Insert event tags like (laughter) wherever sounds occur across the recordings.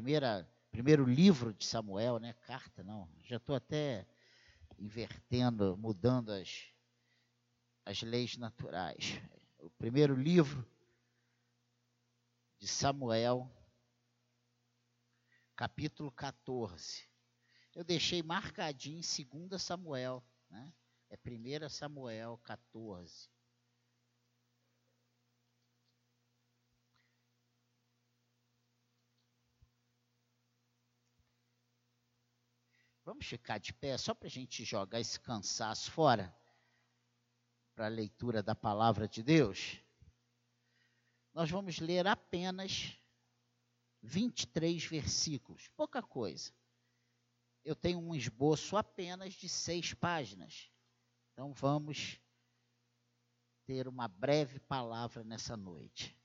primeira, primeiro livro de Samuel, né? Carta, não. Já estou até invertendo, mudando as, as leis naturais. O primeiro livro de Samuel, capítulo 14. Eu deixei marcadinho em 2 Samuel, né? É 1 Samuel 14. Vamos ficar de pé só para a gente jogar esse cansaço fora para a leitura da palavra de Deus. Nós vamos ler apenas 23 versículos, pouca coisa. Eu tenho um esboço apenas de seis páginas. Então vamos ter uma breve palavra nessa noite.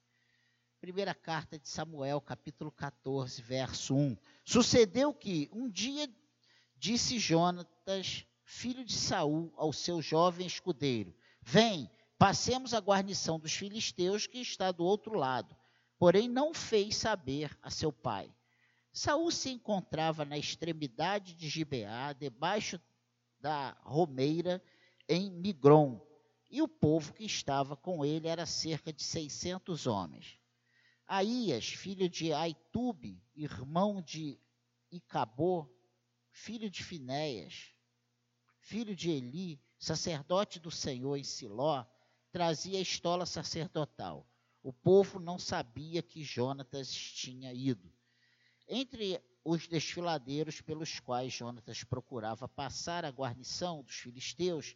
Primeira carta de Samuel, capítulo 14, verso 1. Sucedeu que um dia Disse Jonatas, filho de Saul, ao seu jovem escudeiro: Vem, passemos a guarnição dos filisteus que está do outro lado. Porém não fez saber a seu pai. Saul se encontrava na extremidade de Gibeá, debaixo da romeira em Migron, e o povo que estava com ele era cerca de seiscentos homens. Aías, filho de Aitube, irmão de Icabô, filho de Finéias, filho de Eli, sacerdote do Senhor em Siló, trazia a estola sacerdotal. O povo não sabia que Jonatas tinha ido. Entre os desfiladeiros pelos quais Jonatas procurava passar a guarnição dos filisteus,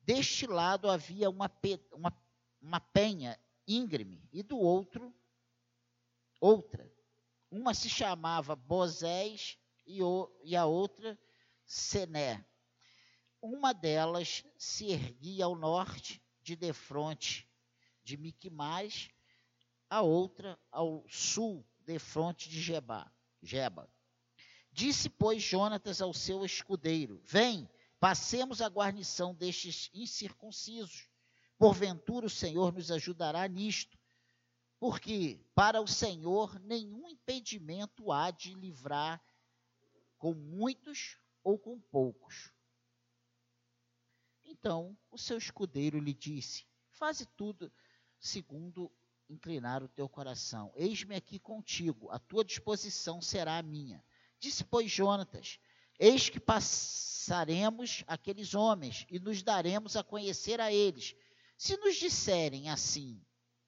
deste lado havia uma, uma, uma penha íngreme e do outro outra. Uma se chamava Bozés e, o, e a outra Sené. Uma delas se erguia ao norte, de defronte de Miquimais, a outra ao sul, defronte de Jeba. Jeba. Disse, pois, Jonatas ao seu escudeiro: Vem, passemos a guarnição destes incircuncisos. Porventura o Senhor nos ajudará nisto, porque para o Senhor nenhum impedimento há de livrar com muitos ou com poucos. Então o seu escudeiro lhe disse: Faze tudo segundo inclinar o teu coração. Eis-me aqui contigo, a tua disposição será a minha. Disse, pois, Jonatas: Eis que passaremos aqueles homens e nos daremos a conhecer a eles. Se nos disserem assim: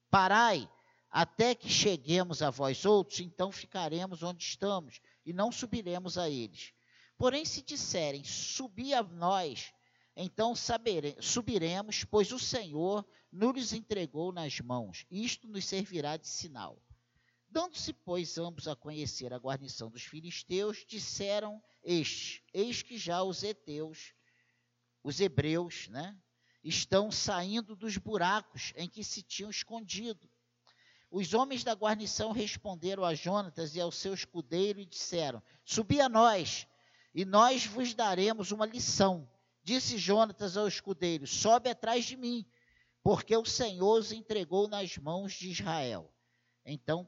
Parai, até que cheguemos a vós outros, então ficaremos onde estamos e não subiremos a eles. Porém, se disserem, subi a nós, então sabere, subiremos, pois o Senhor nos entregou nas mãos. Isto nos servirá de sinal. Dando-se, pois, ambos a conhecer a guarnição dos filisteus, disseram estes: Eis que já os heteus, os hebreus, né, estão saindo dos buracos em que se tinham escondido. Os homens da guarnição responderam a Jonatas e ao seu escudeiro e disseram: Subi a nós, e nós vos daremos uma lição. Disse Jonatas ao escudeiro: Sobe atrás de mim, porque o Senhor os entregou nas mãos de Israel. Então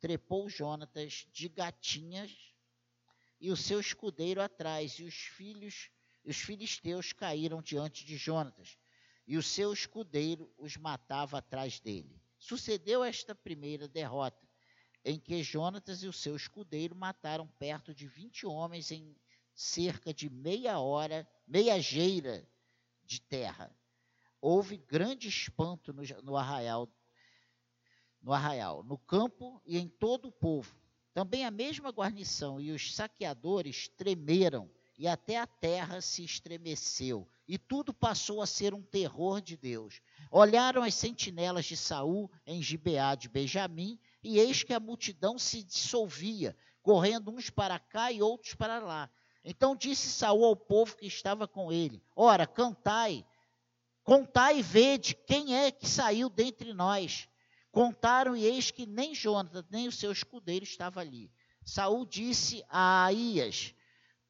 trepou Jonatas de gatinhas e o seu escudeiro atrás, e os filhos, os filisteus caíram diante de Jonatas, e o seu escudeiro os matava atrás dele. Sucedeu esta primeira derrota, em que Jonatas e o seu escudeiro mataram perto de vinte homens em cerca de meia hora, meia geira de terra. Houve grande espanto no, no arraial, no arraial, no campo e em todo o povo. Também a mesma guarnição e os saqueadores tremeram e até a terra se estremeceu, e tudo passou a ser um terror de Deus. Olharam as sentinelas de Saul em Gibeá de Benjamim, e eis que a multidão se dissolvia, correndo uns para cá e outros para lá. Então disse Saul ao povo que estava com ele: Ora, cantai, contai e vede quem é que saiu dentre nós. Contaram, e eis que nem Jonas, nem o seu escudeiro estava ali. Saul disse a Aías: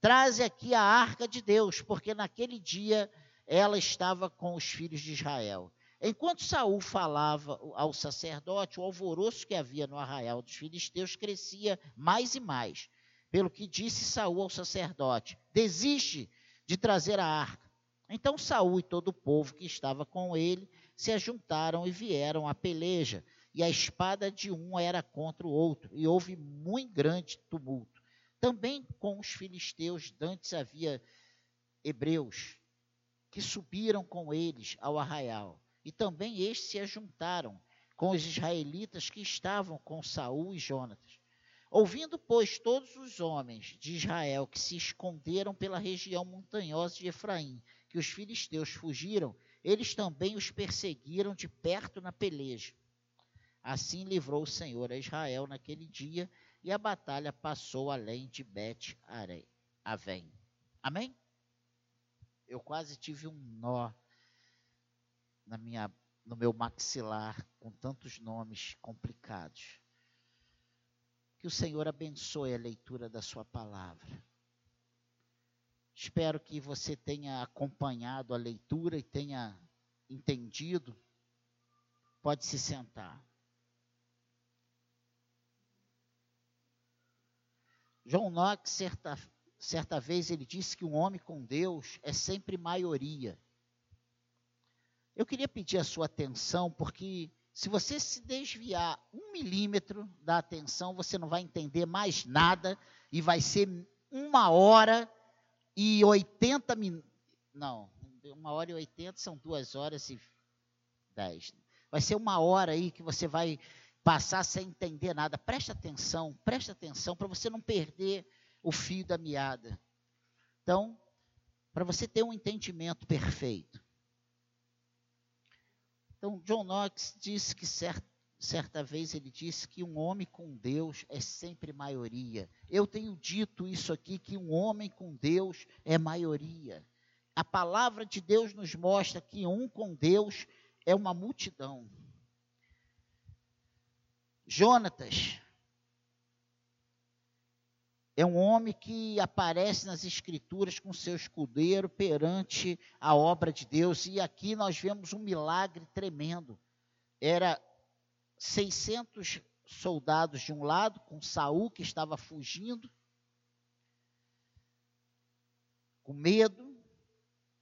Traze aqui a arca de Deus, porque naquele dia ela estava com os filhos de Israel. Enquanto Saul falava ao sacerdote, o alvoroço que havia no arraial dos filisteus crescia mais e mais. Pelo que disse Saul ao sacerdote: Desiste de trazer a arca. Então Saul e todo o povo que estava com ele se ajuntaram e vieram à peleja, e a espada de um era contra o outro, e houve muito grande tumulto. Também com os filisteus, dantes havia hebreus que subiram com eles ao arraial, e também estes se ajuntaram com os israelitas que estavam com Saul e Jonatas. Ouvindo, pois, todos os homens de Israel que se esconderam pela região montanhosa de Efraim, que os filisteus fugiram, eles também os perseguiram de perto na peleja. Assim livrou o Senhor a Israel naquele dia, e a batalha passou além de Bet Avém. Amém? Eu quase tive um nó na minha, no meu maxilar com tantos nomes complicados. Que o Senhor abençoe a leitura da sua palavra. Espero que você tenha acompanhado a leitura e tenha entendido. Pode se sentar. John Knox, certa, certa vez, ele disse que um homem com Deus é sempre maioria. Eu queria pedir a sua atenção, porque se você se desviar um milímetro da atenção, você não vai entender mais nada e vai ser uma hora e oitenta minutos. Não, uma hora e oitenta são duas horas e dez. Vai ser uma hora aí que você vai passar sem entender nada. Preste atenção, preste atenção para você não perder o fio da meada. Então, para você ter um entendimento perfeito. Então, John Knox disse que certa, certa vez ele disse que um homem com Deus é sempre maioria. Eu tenho dito isso aqui que um homem com Deus é maioria. A palavra de Deus nos mostra que um com Deus é uma multidão. Jonatas é um homem que aparece nas Escrituras com seu escudeiro perante a obra de Deus. E aqui nós vemos um milagre tremendo. Era 600 soldados de um lado, com Saul que estava fugindo, com medo.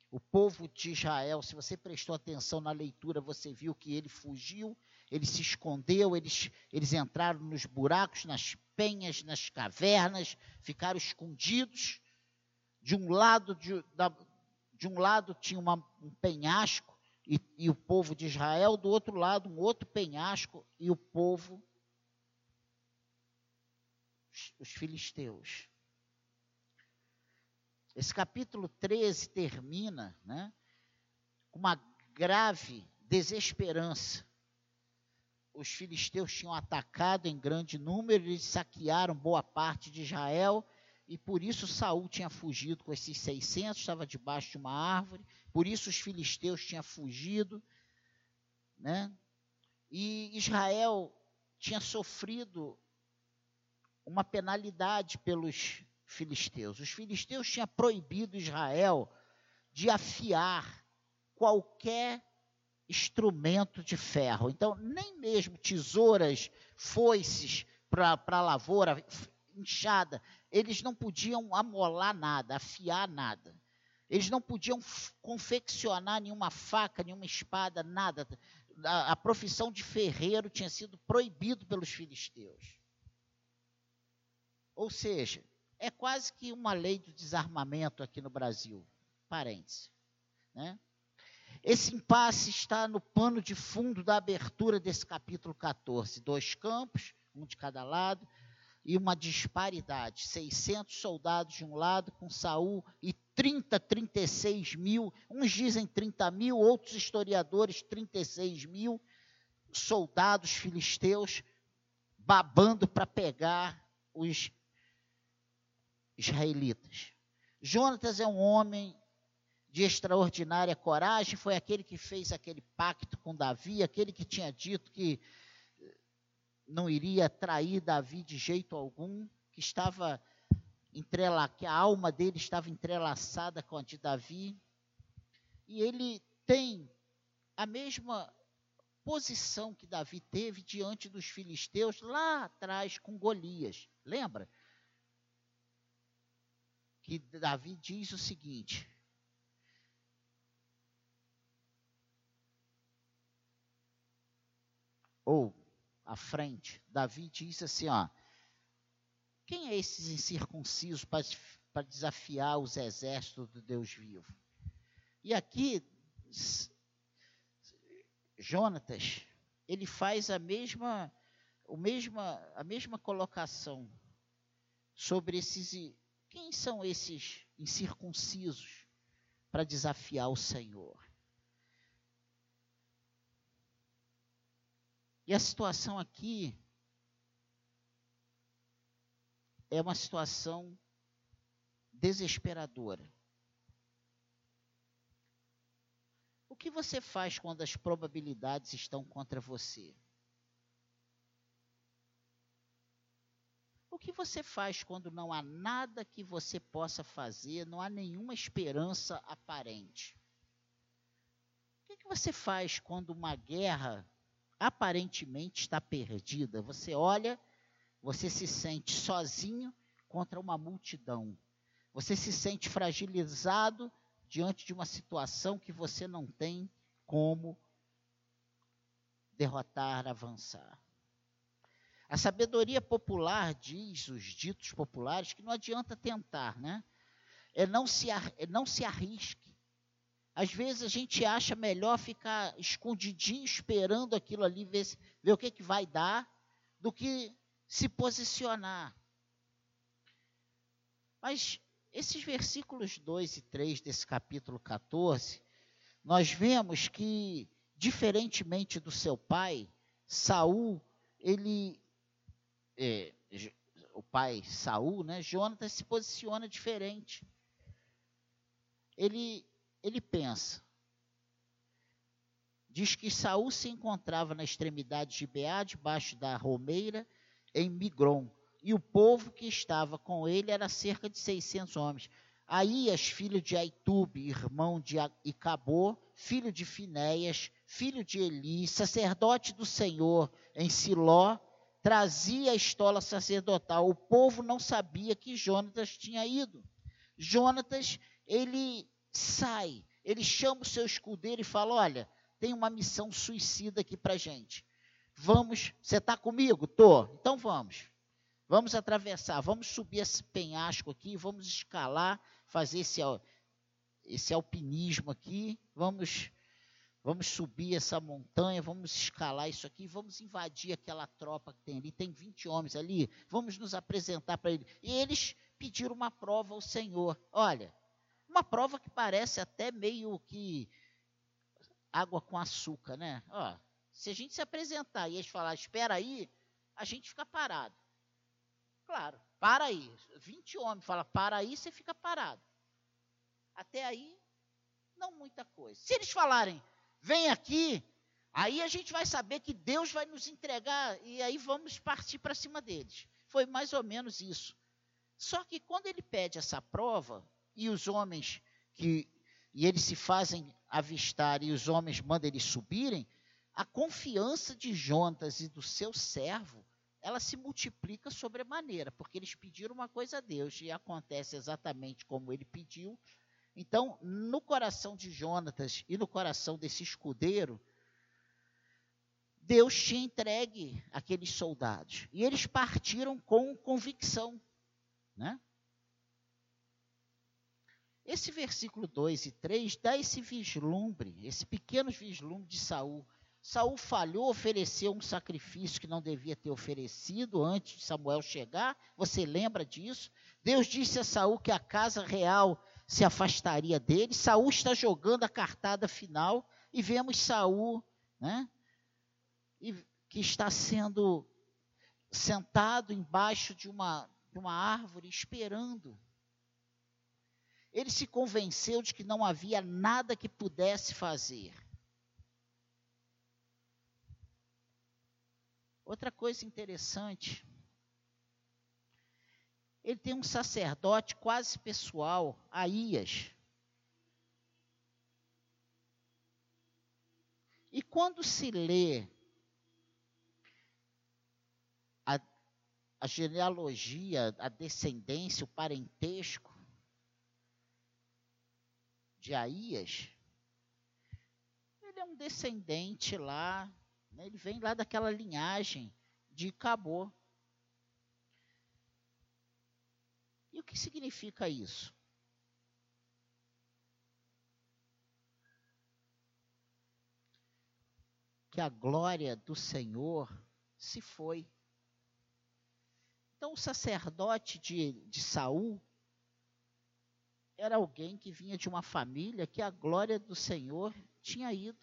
O povo de Israel, se você prestou atenção na leitura, você viu que ele fugiu, ele se escondeu, eles, eles entraram nos buracos, nas penhas, nas cavernas, ficaram escondidos. De um lado, de, da, de um lado tinha uma, um penhasco e, e o povo de Israel, do outro lado um outro penhasco e o povo, os, os filisteus. Esse capítulo 13 termina né, com uma grave desesperança os filisteus tinham atacado em grande número, eles saquearam boa parte de Israel, e por isso Saul tinha fugido com esses 600, estava debaixo de uma árvore, por isso os filisteus tinham fugido, né? E Israel tinha sofrido uma penalidade pelos filisteus. Os filisteus tinham proibido Israel de afiar qualquer instrumento de ferro. Então, nem mesmo tesouras, foices para a lavoura, inchada, eles não podiam amolar nada, afiar nada. Eles não podiam confeccionar nenhuma faca, nenhuma espada, nada. A, a profissão de ferreiro tinha sido proibido pelos filisteus. Ou seja, é quase que uma lei do desarmamento aqui no Brasil. Parêntese. Né? Esse impasse está no pano de fundo da abertura desse capítulo 14. Dois campos, um de cada lado, e uma disparidade. 600 soldados de um lado com Saul e 30, 36 mil. Uns dizem 30 mil, outros historiadores 36 mil soldados filisteus babando para pegar os israelitas. Jonatas é um homem de extraordinária coragem, foi aquele que fez aquele pacto com Davi, aquele que tinha dito que não iria trair Davi de jeito algum, que estava entrela, que a alma dele estava entrelaçada com a de Davi. E ele tem a mesma posição que Davi teve diante dos filisteus lá atrás com Golias. Lembra? Que Davi diz o seguinte: ou à frente, Davi diz assim, ó, quem é esses incircuncisos para desafiar os exércitos do Deus vivo? E aqui, Jonatas, ele faz a mesma, o mesma, a mesma colocação sobre esses. Quem são esses incircuncisos para desafiar o Senhor? E a situação aqui é uma situação desesperadora. O que você faz quando as probabilidades estão contra você? O que você faz quando não há nada que você possa fazer, não há nenhuma esperança aparente? O que você faz quando uma guerra aparentemente está perdida? Você olha você se sente sozinho contra uma multidão. Você se sente fragilizado diante de uma situação que você não tem como derrotar, avançar. A sabedoria popular diz, os ditos populares, que não adianta tentar, né? É não se, é não se arrisque. Às vezes a gente acha melhor ficar escondidinho esperando aquilo ali, ver, ver o que, que vai dar, do que se posicionar. Mas esses versículos 2 e 3 desse capítulo 14, nós vemos que, diferentemente do seu pai, Saul, ele, é, o pai Saul, né, Jonatas se posiciona diferente. Ele, ele pensa, diz que Saul se encontrava na extremidade de Beá, debaixo da romeira, em Migron, e o povo que estava com ele era cerca de 600 homens. Aías, filho de Aitube, irmão de Icabô, filho de Finéias, filho de Eli, sacerdote do Senhor em Siló, trazia a estola sacerdotal. O povo não sabia que Jonatas tinha ido. Jonatas, ele sai, ele chama o seu escudeiro e fala: Olha, tem uma missão suicida aqui para gente. Vamos, você está comigo? Tô. Então vamos. Vamos atravessar, vamos subir esse penhasco aqui, vamos escalar, fazer esse, esse alpinismo aqui, vamos vamos subir essa montanha, vamos escalar isso aqui, vamos invadir aquela tropa que tem ali, tem 20 homens ali, vamos nos apresentar para ele. E eles pediram uma prova ao Senhor. Olha, uma prova que parece até meio que água com açúcar, né? Ó, se a gente se apresentar e eles falar, espera aí, a gente fica parado. Claro, para aí. 20 homens fala, para aí, você fica parado. Até aí, não muita coisa. Se eles falarem, vem aqui, aí a gente vai saber que Deus vai nos entregar e aí vamos partir para cima deles. Foi mais ou menos isso. Só que quando ele pede essa prova e os homens que e eles se fazem avistar e os homens mandam eles subirem, a confiança de Jonas e do seu servo, ela se multiplica sobremaneira, porque eles pediram uma coisa a Deus e acontece exatamente como ele pediu. Então, no coração de Jonatas e no coração desse escudeiro, Deus tinha entregue aqueles soldados. E eles partiram com convicção. Né? Esse versículo 2 e 3 dá esse vislumbre, esse pequeno vislumbre de Saul. Saul falhou, ofereceu um sacrifício que não devia ter oferecido antes de Samuel chegar. Você lembra disso? Deus disse a Saul que a casa real se afastaria dele. Saul está jogando a cartada final e vemos Saul, né? E, que está sendo sentado embaixo de uma, de uma árvore esperando. Ele se convenceu de que não havia nada que pudesse fazer. Outra coisa interessante, ele tem um sacerdote quase pessoal, Aías. quando se lê a, a genealogia, a descendência, o parentesco de Aías, ele é um descendente lá, né, ele vem lá daquela linhagem de Cabô. E o que significa isso? Que a glória do Senhor se foi. Então o sacerdote de, de Saul era alguém que vinha de uma família que a glória do Senhor tinha ido.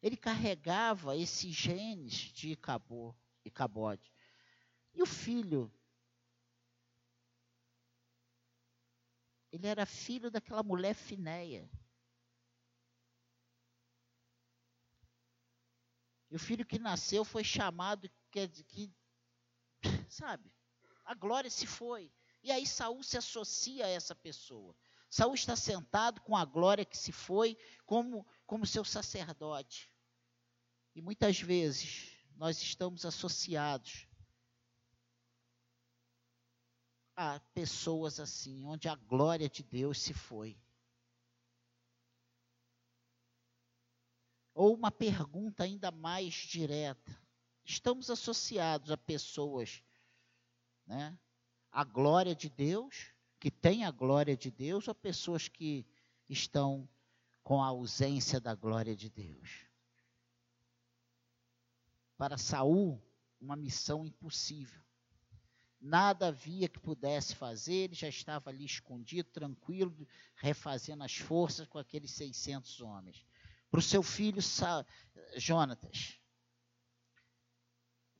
Ele carregava esses genes de Icabô, Icabode. E o filho Ele era filho daquela mulher Finéia. E o filho que nasceu foi chamado, que, que sabe, a glória se foi. E aí Saul se associa a essa pessoa. Saul está sentado com a glória que se foi, como, como seu sacerdote. E muitas vezes nós estamos associados a pessoas assim, onde a glória de Deus se foi. Ou uma pergunta ainda mais direta. Estamos associados a pessoas, né? A glória de Deus, que tem a glória de Deus, ou pessoas que estão com a ausência da glória de Deus? Para Saul, uma missão impossível nada havia que pudesse fazer, ele já estava ali escondido, tranquilo, refazendo as forças com aqueles 600 homens. Para o seu filho Jonatas,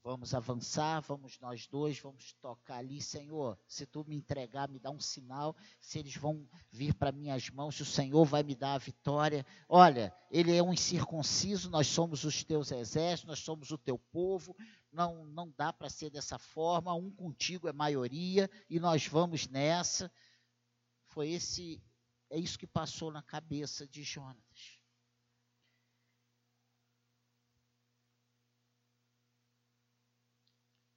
Vamos avançar, vamos nós dois, vamos tocar ali, Senhor. Se tu me entregar, me dá um sinal. Se eles vão vir para minhas mãos, se o Senhor vai me dar a vitória. Olha, ele é um incircunciso, nós somos os teus exércitos, nós somos o teu povo. Não, não dá para ser dessa forma. Um contigo é maioria e nós vamos nessa. Foi esse, é isso que passou na cabeça de Jonas.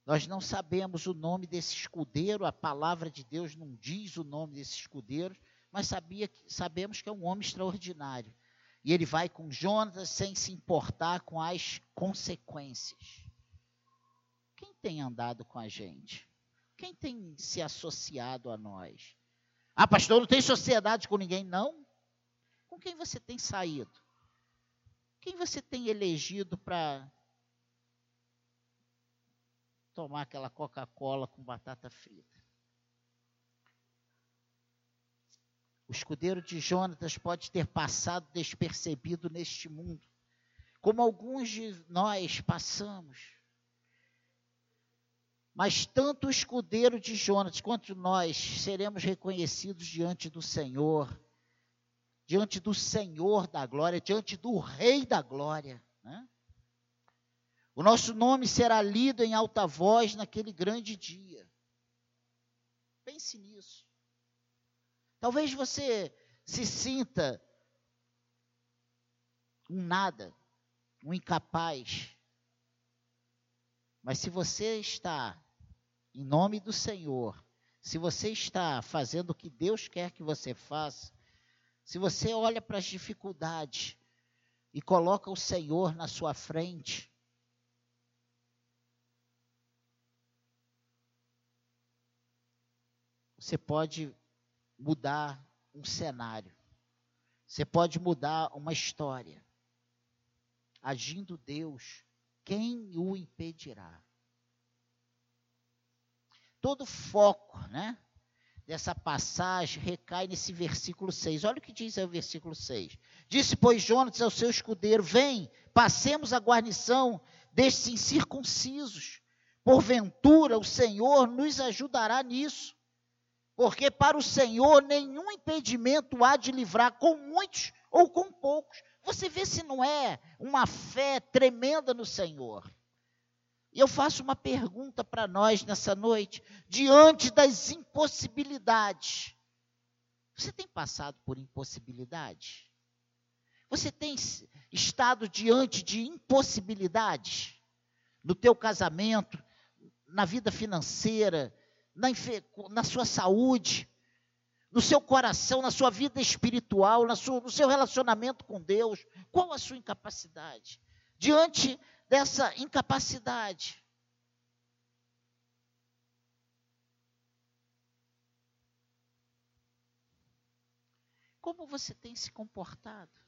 Nós não sabemos o nome desse escudeiro, a palavra de Deus não diz o nome desse escudeiro, mas sabia, sabemos que é um homem extraordinário. E ele vai com Jonas sem se importar com as consequências. Quem tem andado com a gente? Quem tem se associado a nós? Ah, pastor, não tem sociedade com ninguém? Não. Com quem você tem saído? Quem você tem elegido para tomar aquela Coca-Cola com batata frita. O escudeiro de Jonatas pode ter passado despercebido neste mundo, como alguns de nós passamos. Mas tanto o escudeiro de Jonatas quanto nós seremos reconhecidos diante do Senhor, diante do Senhor da glória, diante do Rei da glória. Né? O nosso nome será lido em alta voz naquele grande dia. Pense nisso. Talvez você se sinta um nada, um incapaz. Mas se você está em nome do Senhor, se você está fazendo o que Deus quer que você faça, se você olha para as dificuldades e coloca o Senhor na sua frente, você pode mudar um cenário. Você pode mudar uma história. Agindo Deus, quem o impedirá? Todo foco, né? Dessa passagem recai nesse versículo 6. Olha o que diz o versículo 6. Disse, pois, Jonas ao seu escudeiro: Vem, passemos a guarnição destes incircuncisos. Porventura o Senhor nos ajudará nisso porque para o Senhor nenhum impedimento há de livrar com muitos ou com poucos. Você vê se não é uma fé tremenda no Senhor. E eu faço uma pergunta para nós nessa noite, diante das impossibilidades. Você tem passado por impossibilidade? Você tem estado diante de impossibilidades no teu casamento, na vida financeira, na, na sua saúde, no seu coração, na sua vida espiritual, sua, no seu relacionamento com Deus? Qual a sua incapacidade? Diante dessa incapacidade, como você tem se comportado?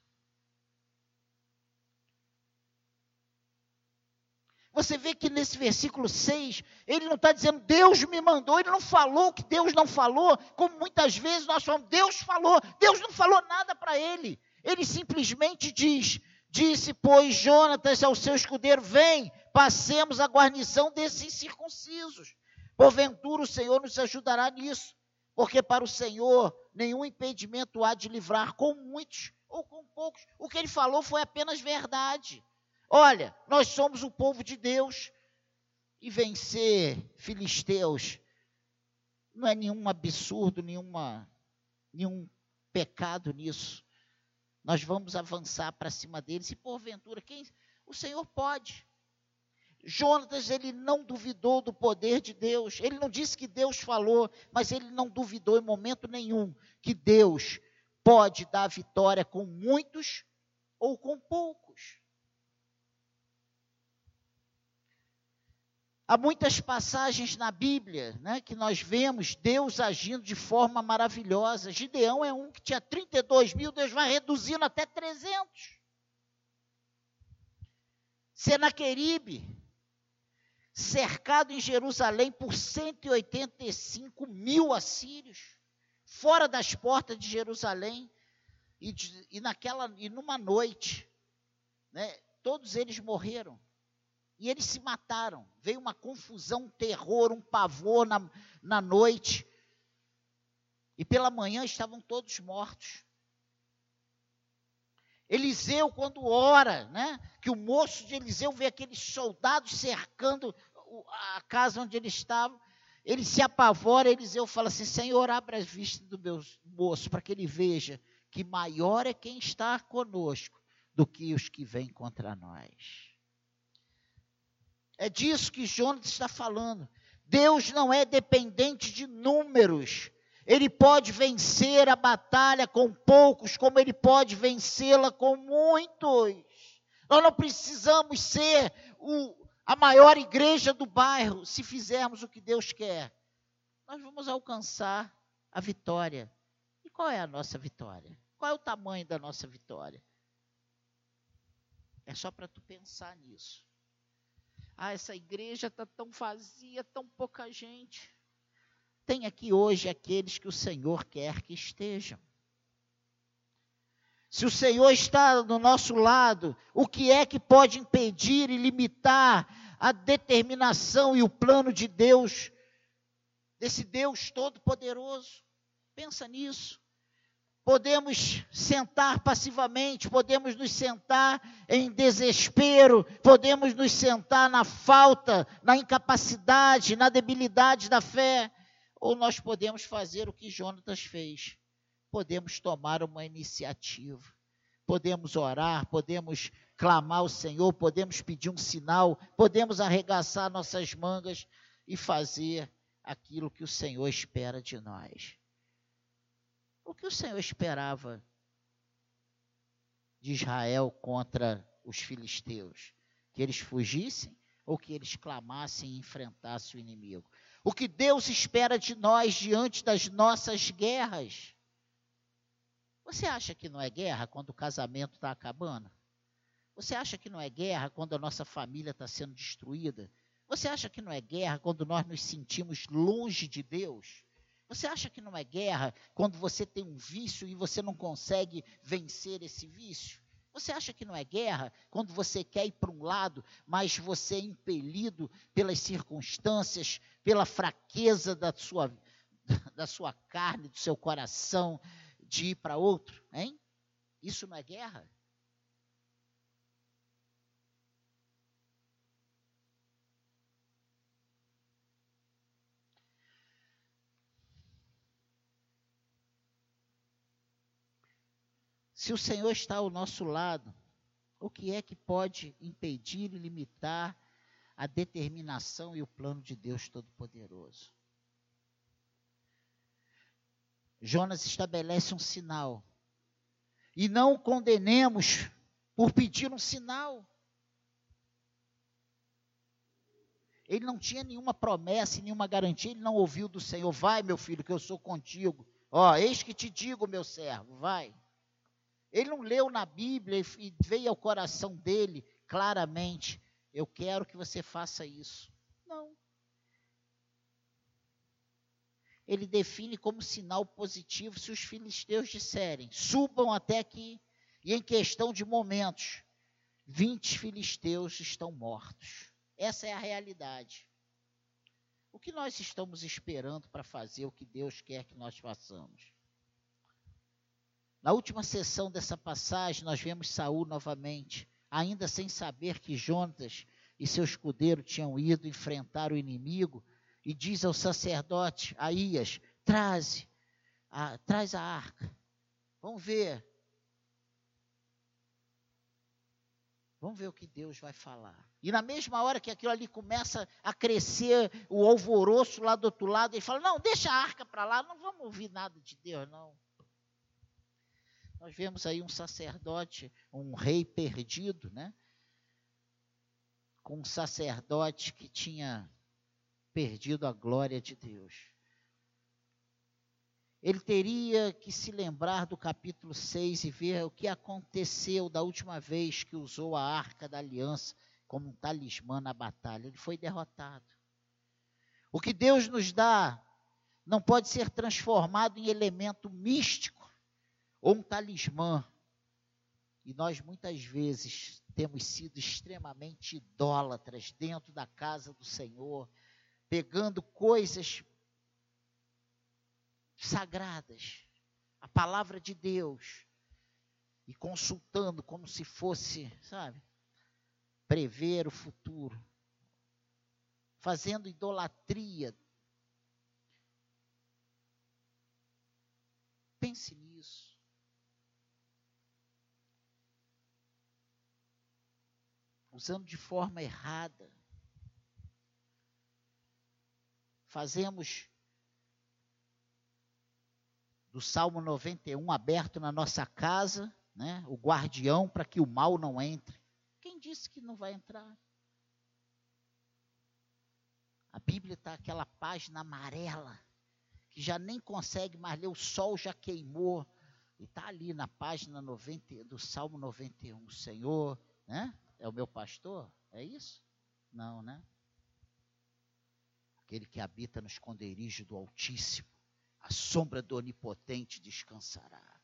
Você vê que nesse versículo 6, ele não está dizendo Deus me mandou, ele não falou que Deus não falou, como muitas vezes nós falamos, Deus falou, Deus não falou nada para ele. Ele simplesmente diz: Disse, pois, Jonatas ao seu escudeiro: Vem, passemos a guarnição desses incircuncisos. Porventura o Senhor nos ajudará nisso porque para o Senhor nenhum impedimento há de livrar com muitos ou com poucos. O que ele falou foi apenas verdade. Olha, nós somos o povo de Deus e vencer filisteus não é nenhum absurdo, nenhuma, nenhum pecado nisso. Nós vamos avançar para cima deles e porventura quem o Senhor pode. Jonatas, ele não duvidou do poder de Deus. Ele não disse que Deus falou, mas ele não duvidou em momento nenhum que Deus pode dar vitória com muitos ou com poucos. Há muitas passagens na Bíblia né, que nós vemos Deus agindo de forma maravilhosa. Gideão é um que tinha 32 mil, Deus vai reduzindo até 300. Senaqueribe, cercado em Jerusalém por 185 mil assírios, fora das portas de Jerusalém, e, de, e naquela e numa noite, né, todos eles morreram. E eles se mataram. Veio uma confusão, um terror, um pavor na, na noite. E pela manhã estavam todos mortos. Eliseu, quando ora, né, que o moço de Eliseu vê aqueles soldados cercando a casa onde ele estava, ele se apavora, Eliseu fala assim: Senhor, abra as vistas do meu moço, para que ele veja que maior é quem está conosco do que os que vêm contra nós. É disso que Jonas está falando. Deus não é dependente de números. Ele pode vencer a batalha com poucos, como ele pode vencê-la com muitos. Nós não precisamos ser o, a maior igreja do bairro, se fizermos o que Deus quer, nós vamos alcançar a vitória. E qual é a nossa vitória? Qual é o tamanho da nossa vitória? É só para tu pensar nisso. Ah, essa igreja está tão vazia, tão pouca gente. Tem aqui hoje aqueles que o Senhor quer que estejam. Se o Senhor está do nosso lado, o que é que pode impedir e limitar a determinação e o plano de Deus, desse Deus todo-poderoso? Pensa nisso. Podemos sentar passivamente, podemos nos sentar em desespero, podemos nos sentar na falta, na incapacidade, na debilidade da fé, ou nós podemos fazer o que Jonatas fez. Podemos tomar uma iniciativa, podemos orar, podemos clamar ao Senhor, podemos pedir um sinal, podemos arregaçar nossas mangas e fazer aquilo que o Senhor espera de nós. O que o Senhor esperava de Israel contra os filisteus? Que eles fugissem ou que eles clamassem e enfrentassem o inimigo? O que Deus espera de nós diante das nossas guerras? Você acha que não é guerra quando o casamento está acabando? Você acha que não é guerra quando a nossa família está sendo destruída? Você acha que não é guerra quando nós nos sentimos longe de Deus? Você acha que não é guerra quando você tem um vício e você não consegue vencer esse vício? Você acha que não é guerra quando você quer ir para um lado, mas você é impelido pelas circunstâncias, pela fraqueza da sua, (laughs) da sua carne, do seu coração, de ir para outro, hein? Isso não é guerra? Se o Senhor está ao nosso lado, o que é que pode impedir e limitar a determinação e o plano de Deus Todo-Poderoso? Jonas estabelece um sinal. E não o condenemos por pedir um sinal. Ele não tinha nenhuma promessa, nenhuma garantia, ele não ouviu do Senhor: Vai, meu filho, que eu sou contigo. Ó, eis que te digo, meu servo, vai. Ele não leu na Bíblia e veio ao coração dele claramente: Eu quero que você faça isso. Não. Ele define como sinal positivo se os filisteus disserem: Subam até aqui. E em questão de momentos, 20 filisteus estão mortos. Essa é a realidade. O que nós estamos esperando para fazer o que Deus quer que nós façamos? Na última sessão dessa passagem, nós vemos Saul novamente, ainda sem saber que Jonas e seu escudeiro tinham ido enfrentar o inimigo, e diz ao sacerdote Aías: Traze, a, traz a arca. Vamos ver. Vamos ver o que Deus vai falar. E na mesma hora que aquilo ali começa a crescer, o alvoroço lá do outro lado, ele fala: Não, deixa a arca para lá, não vamos ouvir nada de Deus, não. Nós vemos aí um sacerdote, um rei perdido, né? Com um sacerdote que tinha perdido a glória de Deus. Ele teria que se lembrar do capítulo 6 e ver o que aconteceu da última vez que usou a arca da aliança como um talismã na batalha. Ele foi derrotado. O que Deus nos dá não pode ser transformado em elemento místico ou um talismã. E nós muitas vezes temos sido extremamente idólatras dentro da casa do Senhor, pegando coisas sagradas, a palavra de Deus, e consultando como se fosse, sabe, prever o futuro, fazendo idolatria. Pense nisso. Usando de forma errada. Fazemos do Salmo 91 aberto na nossa casa, né, o guardião para que o mal não entre. Quem disse que não vai entrar? A Bíblia está aquela página amarela, que já nem consegue mais ler, o sol já queimou. E está ali na página 90, do Salmo 91. Senhor, né? É o meu pastor? É isso? Não, né? Aquele que habita no esconderijo do Altíssimo, a sombra do Onipotente descansará.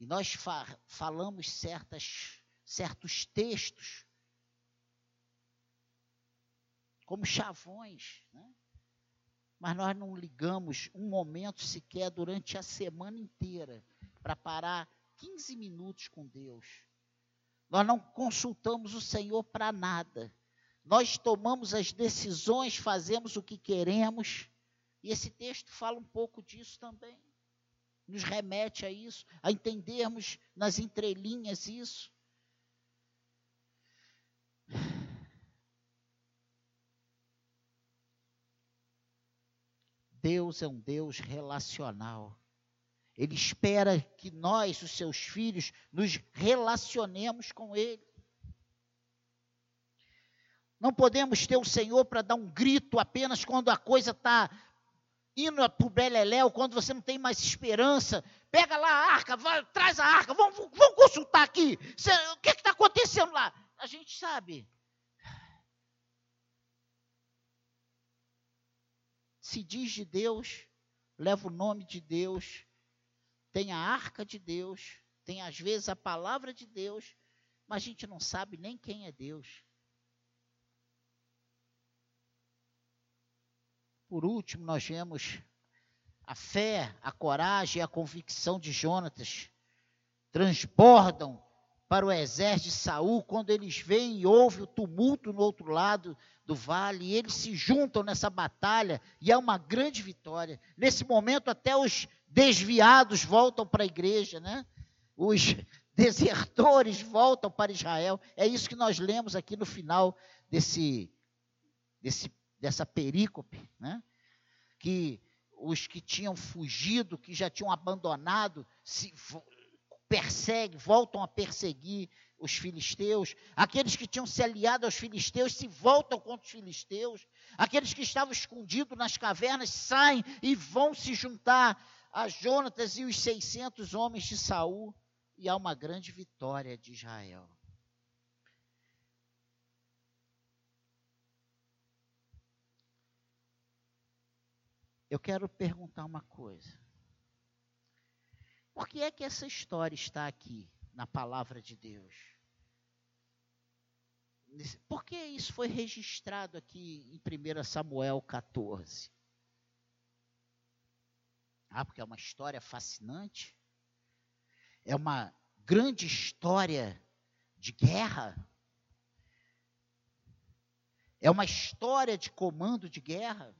E nós fa falamos certas, certos textos, como chavões, né? mas nós não ligamos um momento sequer durante a semana inteira para parar 15 minutos com Deus nós não consultamos o Senhor para nada. Nós tomamos as decisões, fazemos o que queremos. E esse texto fala um pouco disso também. Nos remete a isso, a entendermos nas entrelinhas isso. Deus é um Deus relacional. Ele espera que nós, os seus filhos, nos relacionemos com Ele. Não podemos ter o Senhor para dar um grito apenas quando a coisa está indo para o beleléu, quando você não tem mais esperança. Pega lá a arca, vai, traz a arca, vamos, vamos consultar aqui. o que está acontecendo lá? A gente sabe. Se diz de Deus, leva o nome de Deus, tem a arca de Deus, tem às vezes a palavra de Deus, mas a gente não sabe nem quem é Deus. Por último, nós vemos a fé, a coragem e a convicção de Jonatas transbordam para o exército de Saul quando eles veem e ouvem o tumulto no outro lado do vale, e eles se juntam nessa batalha e é uma grande vitória. Nesse momento, até os desviados voltam para a igreja, né? os (laughs) desertores voltam para Israel. É isso que nós lemos aqui no final desse, desse dessa perícope, né? que os que tinham fugido, que já tinham abandonado, se voltam a perseguir os filisteus, aqueles que tinham se aliado aos filisteus se voltam contra os filisteus, aqueles que estavam escondidos nas cavernas saem e vão se juntar a Jonatas e os 600 homens de Saul, e há uma grande vitória de Israel. Eu quero perguntar uma coisa. Por que é que essa história está aqui na palavra de Deus? Por que isso foi registrado aqui em 1 Samuel 14? Ah, porque é uma história fascinante. É uma grande história de guerra. É uma história de comando de guerra.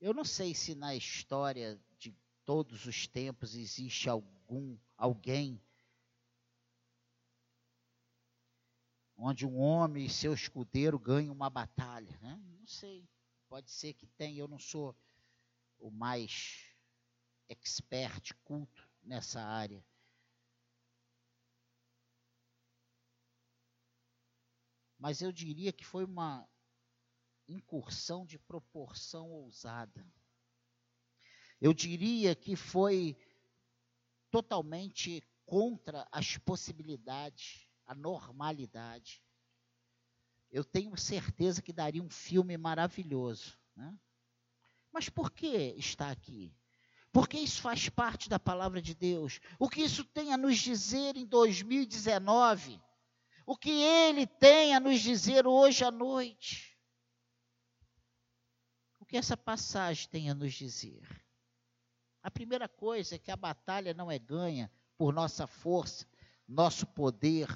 Eu não sei se na história de todos os tempos existe algum alguém onde um homem e seu escudeiro ganham uma batalha, né? Não sei. Pode ser que tenha, eu não sou o mais expert, culto nessa área. Mas eu diria que foi uma incursão de proporção ousada. Eu diria que foi totalmente contra as possibilidades, a normalidade. Eu tenho certeza que daria um filme maravilhoso. Né? Mas por que está aqui? Porque isso faz parte da palavra de Deus. O que isso tem a nos dizer em 2019? O que ele tem a nos dizer hoje à noite? que essa passagem tem a nos dizer? A primeira coisa é que a batalha não é ganha por nossa força, nosso poder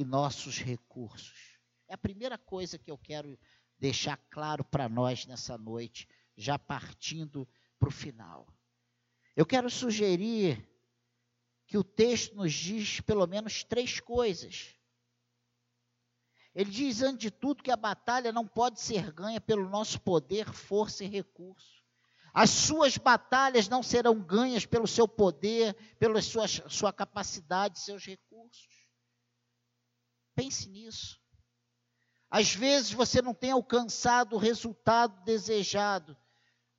e nossos recursos. É a primeira coisa que eu quero deixar claro para nós nessa noite, já partindo para o final. Eu quero sugerir que o texto nos diz pelo menos três coisas ele diz, antes de tudo, que a batalha não pode ser ganha pelo nosso poder, força e recurso. As suas batalhas não serão ganhas pelo seu poder, pela sua, sua capacidade, seus recursos. Pense nisso. Às vezes você não tem alcançado o resultado desejado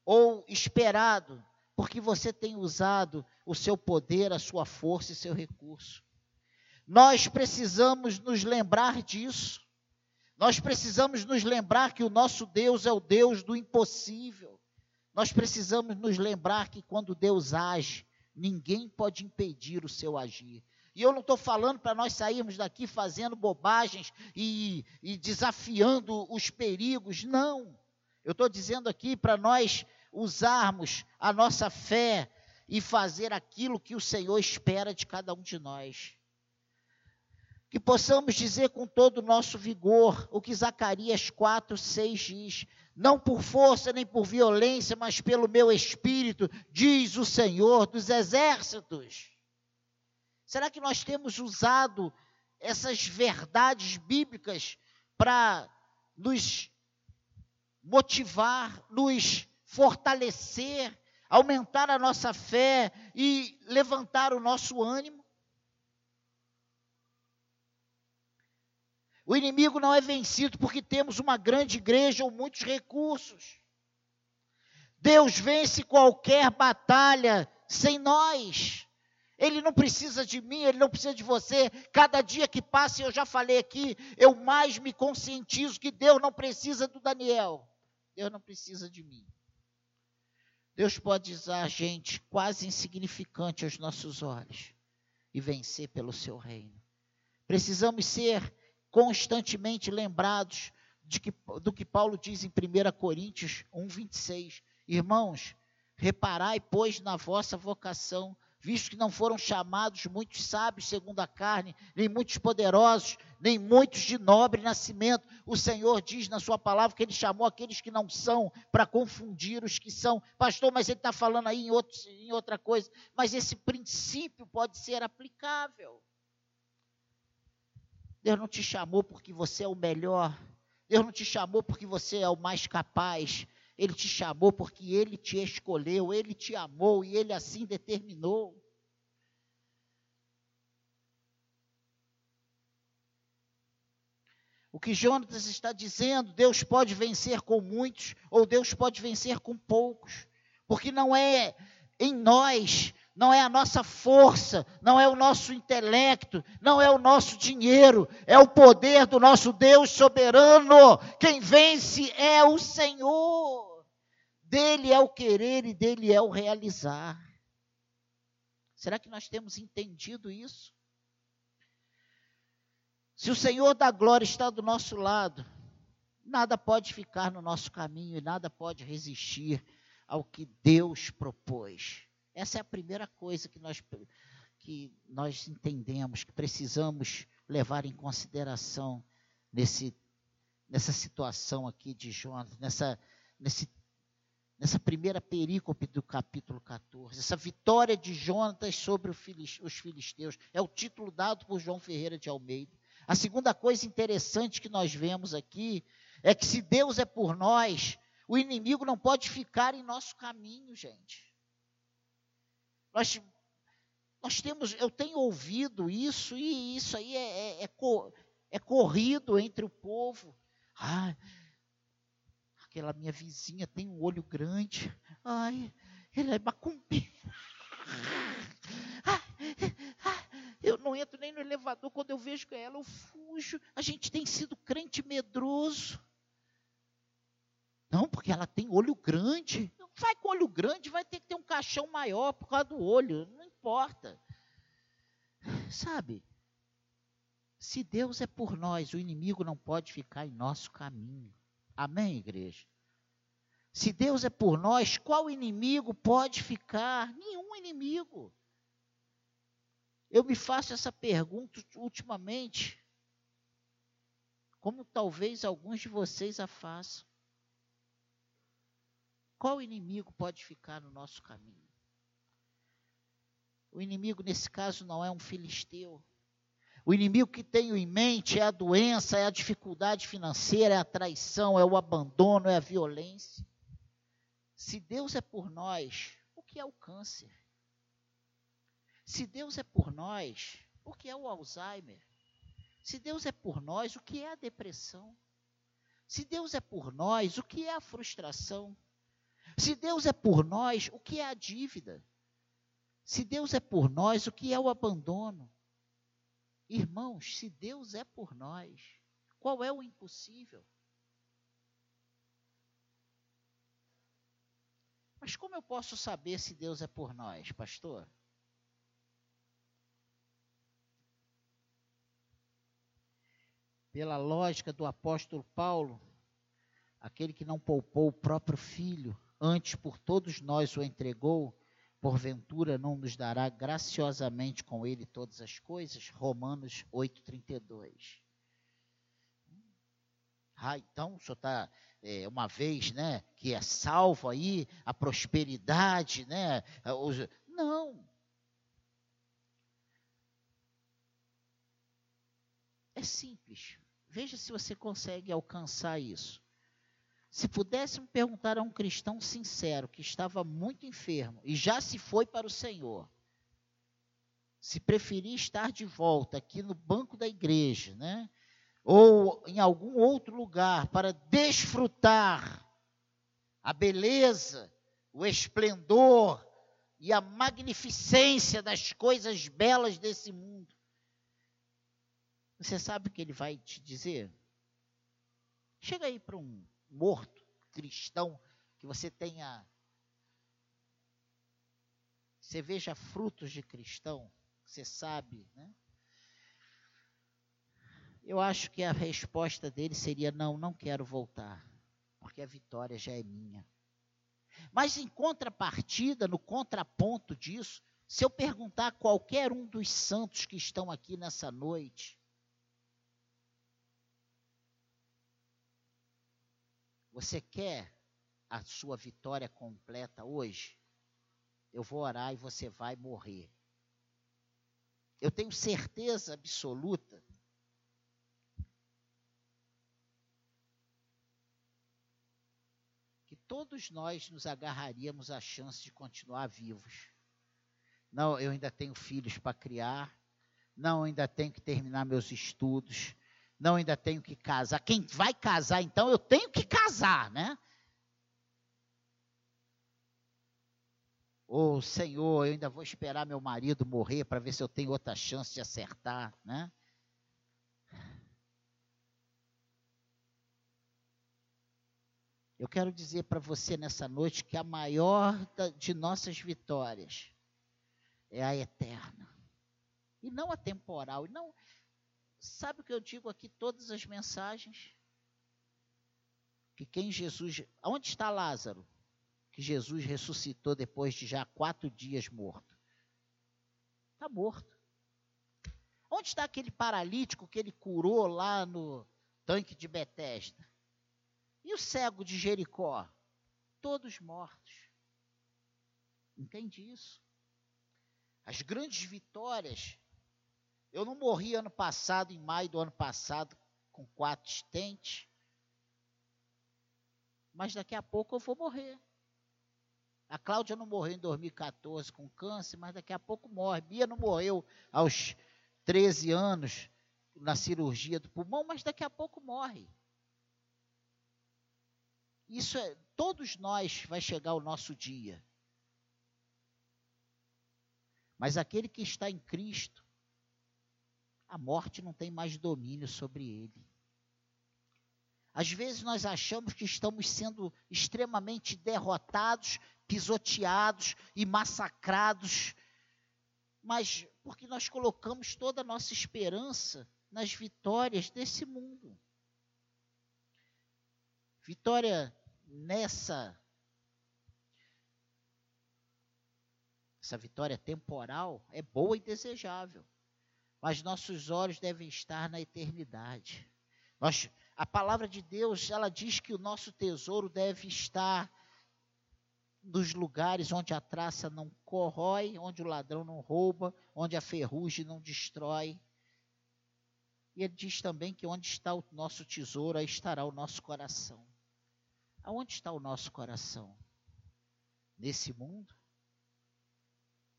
ou esperado, porque você tem usado o seu poder, a sua força e seu recurso. Nós precisamos nos lembrar disso. Nós precisamos nos lembrar que o nosso Deus é o Deus do impossível. Nós precisamos nos lembrar que quando Deus age, ninguém pode impedir o seu agir. E eu não estou falando para nós sairmos daqui fazendo bobagens e, e desafiando os perigos, não. Eu estou dizendo aqui para nós usarmos a nossa fé e fazer aquilo que o Senhor espera de cada um de nós que possamos dizer com todo o nosso vigor o que Zacarias 4, 6 diz: Não por força nem por violência, mas pelo meu espírito, diz o Senhor dos exércitos. Será que nós temos usado essas verdades bíblicas para nos motivar, nos fortalecer, aumentar a nossa fé e levantar o nosso ânimo? O inimigo não é vencido porque temos uma grande igreja ou muitos recursos. Deus vence qualquer batalha sem nós. Ele não precisa de mim, ele não precisa de você. Cada dia que passa, eu já falei aqui, eu mais me conscientizo que Deus não precisa do Daniel. Deus não precisa de mim. Deus pode usar gente quase insignificante aos nossos olhos e vencer pelo seu reino. Precisamos ser constantemente lembrados que, do que Paulo diz em 1 Coríntios 1, 26. Irmãos, reparai, pois, na vossa vocação, visto que não foram chamados muitos sábios segundo a carne, nem muitos poderosos, nem muitos de nobre nascimento. O Senhor diz na sua palavra que ele chamou aqueles que não são para confundir os que são. Pastor, mas ele está falando aí em, outro, em outra coisa. Mas esse princípio pode ser aplicável. Deus não te chamou porque você é o melhor. Deus não te chamou porque você é o mais capaz. Ele te chamou porque ele te escolheu, ele te amou e ele assim determinou. O que Jonas está dizendo, Deus pode vencer com muitos ou Deus pode vencer com poucos, porque não é em nós, não é a nossa força, não é o nosso intelecto, não é o nosso dinheiro, é o poder do nosso Deus soberano. Quem vence é o Senhor. Dele é o querer e dele é o realizar. Será que nós temos entendido isso? Se o Senhor da glória está do nosso lado, nada pode ficar no nosso caminho e nada pode resistir ao que Deus propôs. Essa é a primeira coisa que nós, que nós entendemos, que precisamos levar em consideração nesse, nessa situação aqui de Jonas, nessa, nesse, nessa primeira perícope do capítulo 14. Essa vitória de Jonas sobre os filisteus. É o título dado por João Ferreira de Almeida. A segunda coisa interessante que nós vemos aqui é que se Deus é por nós, o inimigo não pode ficar em nosso caminho, gente. Nós, nós temos, eu tenho ouvido isso e isso aí é, é, é, é corrido entre o povo. Ah, aquela minha vizinha tem um olho grande. Ai, ele é macumbeiro. Eu não entro nem no elevador, quando eu vejo é ela, eu fujo. A gente tem sido crente medroso. Não, porque ela tem olho grande. Vai com olho grande, vai ter que caixão maior por causa do olho. Não importa. Sabe? Se Deus é por nós, o inimigo não pode ficar em nosso caminho. Amém, igreja? Se Deus é por nós, qual inimigo pode ficar? Nenhum inimigo. Eu me faço essa pergunta ultimamente, como talvez alguns de vocês a façam. Qual inimigo pode ficar no nosso caminho? O inimigo, nesse caso, não é um filisteu. O inimigo que tenho em mente é a doença, é a dificuldade financeira, é a traição, é o abandono, é a violência. Se Deus é por nós, o que é o câncer? Se Deus é por nós, o que é o Alzheimer? Se Deus é por nós, o que é a depressão? Se Deus é por nós, o que é a frustração? Se Deus é por nós, o que é a dívida? Se Deus é por nós, o que é o abandono? Irmãos, se Deus é por nós, qual é o impossível? Mas como eu posso saber se Deus é por nós, pastor? pela lógica do apóstolo Paulo, aquele que não poupou o próprio filho, antes por todos nós o entregou, porventura não nos dará graciosamente com ele todas as coisas? Romanos 8,32. Ah, então o senhor está, é, uma vez, né, que é salvo aí, a prosperidade, né? Os, não. É simples. Veja se você consegue alcançar isso. Se pudéssemos perguntar a um cristão sincero que estava muito enfermo e já se foi para o Senhor, se preferir estar de volta aqui no banco da igreja, né? ou em algum outro lugar para desfrutar a beleza, o esplendor e a magnificência das coisas belas desse mundo, você sabe o que ele vai te dizer? Chega aí para um morto cristão que você tenha. Você veja frutos de cristão, você sabe, né? Eu acho que a resposta dele seria: não, não quero voltar, porque a vitória já é minha. Mas em contrapartida, no contraponto disso, se eu perguntar a qualquer um dos santos que estão aqui nessa noite, Você quer a sua vitória completa hoje? Eu vou orar e você vai morrer. Eu tenho certeza absoluta que todos nós nos agarraríamos à chance de continuar vivos. Não, eu ainda tenho filhos para criar. Não, eu ainda tenho que terminar meus estudos. Não, ainda tenho que casar. Quem vai casar, então, eu tenho que casar, né? Ô oh, Senhor, eu ainda vou esperar meu marido morrer para ver se eu tenho outra chance de acertar, né? Eu quero dizer para você nessa noite que a maior de nossas vitórias é a eterna. E não a temporal. E não, sabe o que eu digo aqui todas as mensagens? Que quem Jesus. Onde está Lázaro? que Jesus ressuscitou depois de já quatro dias morto? Está morto. Onde está aquele paralítico que ele curou lá no tanque de Betesda? E o cego de Jericó? Todos mortos. Entende isso? As grandes vitórias. Eu não morri ano passado, em maio do ano passado, com quatro estentes. Mas daqui a pouco eu vou morrer. A Cláudia não morreu em 2014 com câncer, mas daqui a pouco morre. Bia não morreu aos 13 anos na cirurgia do pulmão, mas daqui a pouco morre. Isso é, todos nós vai chegar o nosso dia. Mas aquele que está em Cristo, a morte não tem mais domínio sobre ele. Às vezes nós achamos que estamos sendo extremamente derrotados pisoteados e massacrados, mas porque nós colocamos toda a nossa esperança nas vitórias desse mundo. Vitória nessa essa vitória temporal é boa e desejável, mas nossos olhos devem estar na eternidade. Nós, a palavra de Deus, ela diz que o nosso tesouro deve estar nos lugares onde a traça não corrói, onde o ladrão não rouba, onde a ferrugem não destrói. E ele diz também que onde está o nosso tesouro, aí estará o nosso coração. Aonde está o nosso coração? Nesse mundo?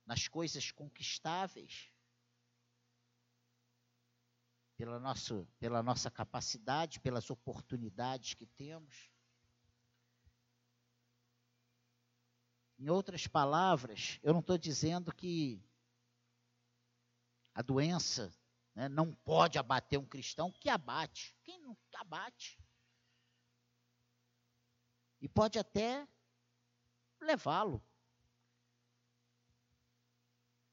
Nas coisas conquistáveis? Pela, nosso, pela nossa capacidade, pelas oportunidades que temos? Em outras palavras, eu não estou dizendo que a doença né, não pode abater um cristão, que abate. Quem não abate? E pode até levá-lo.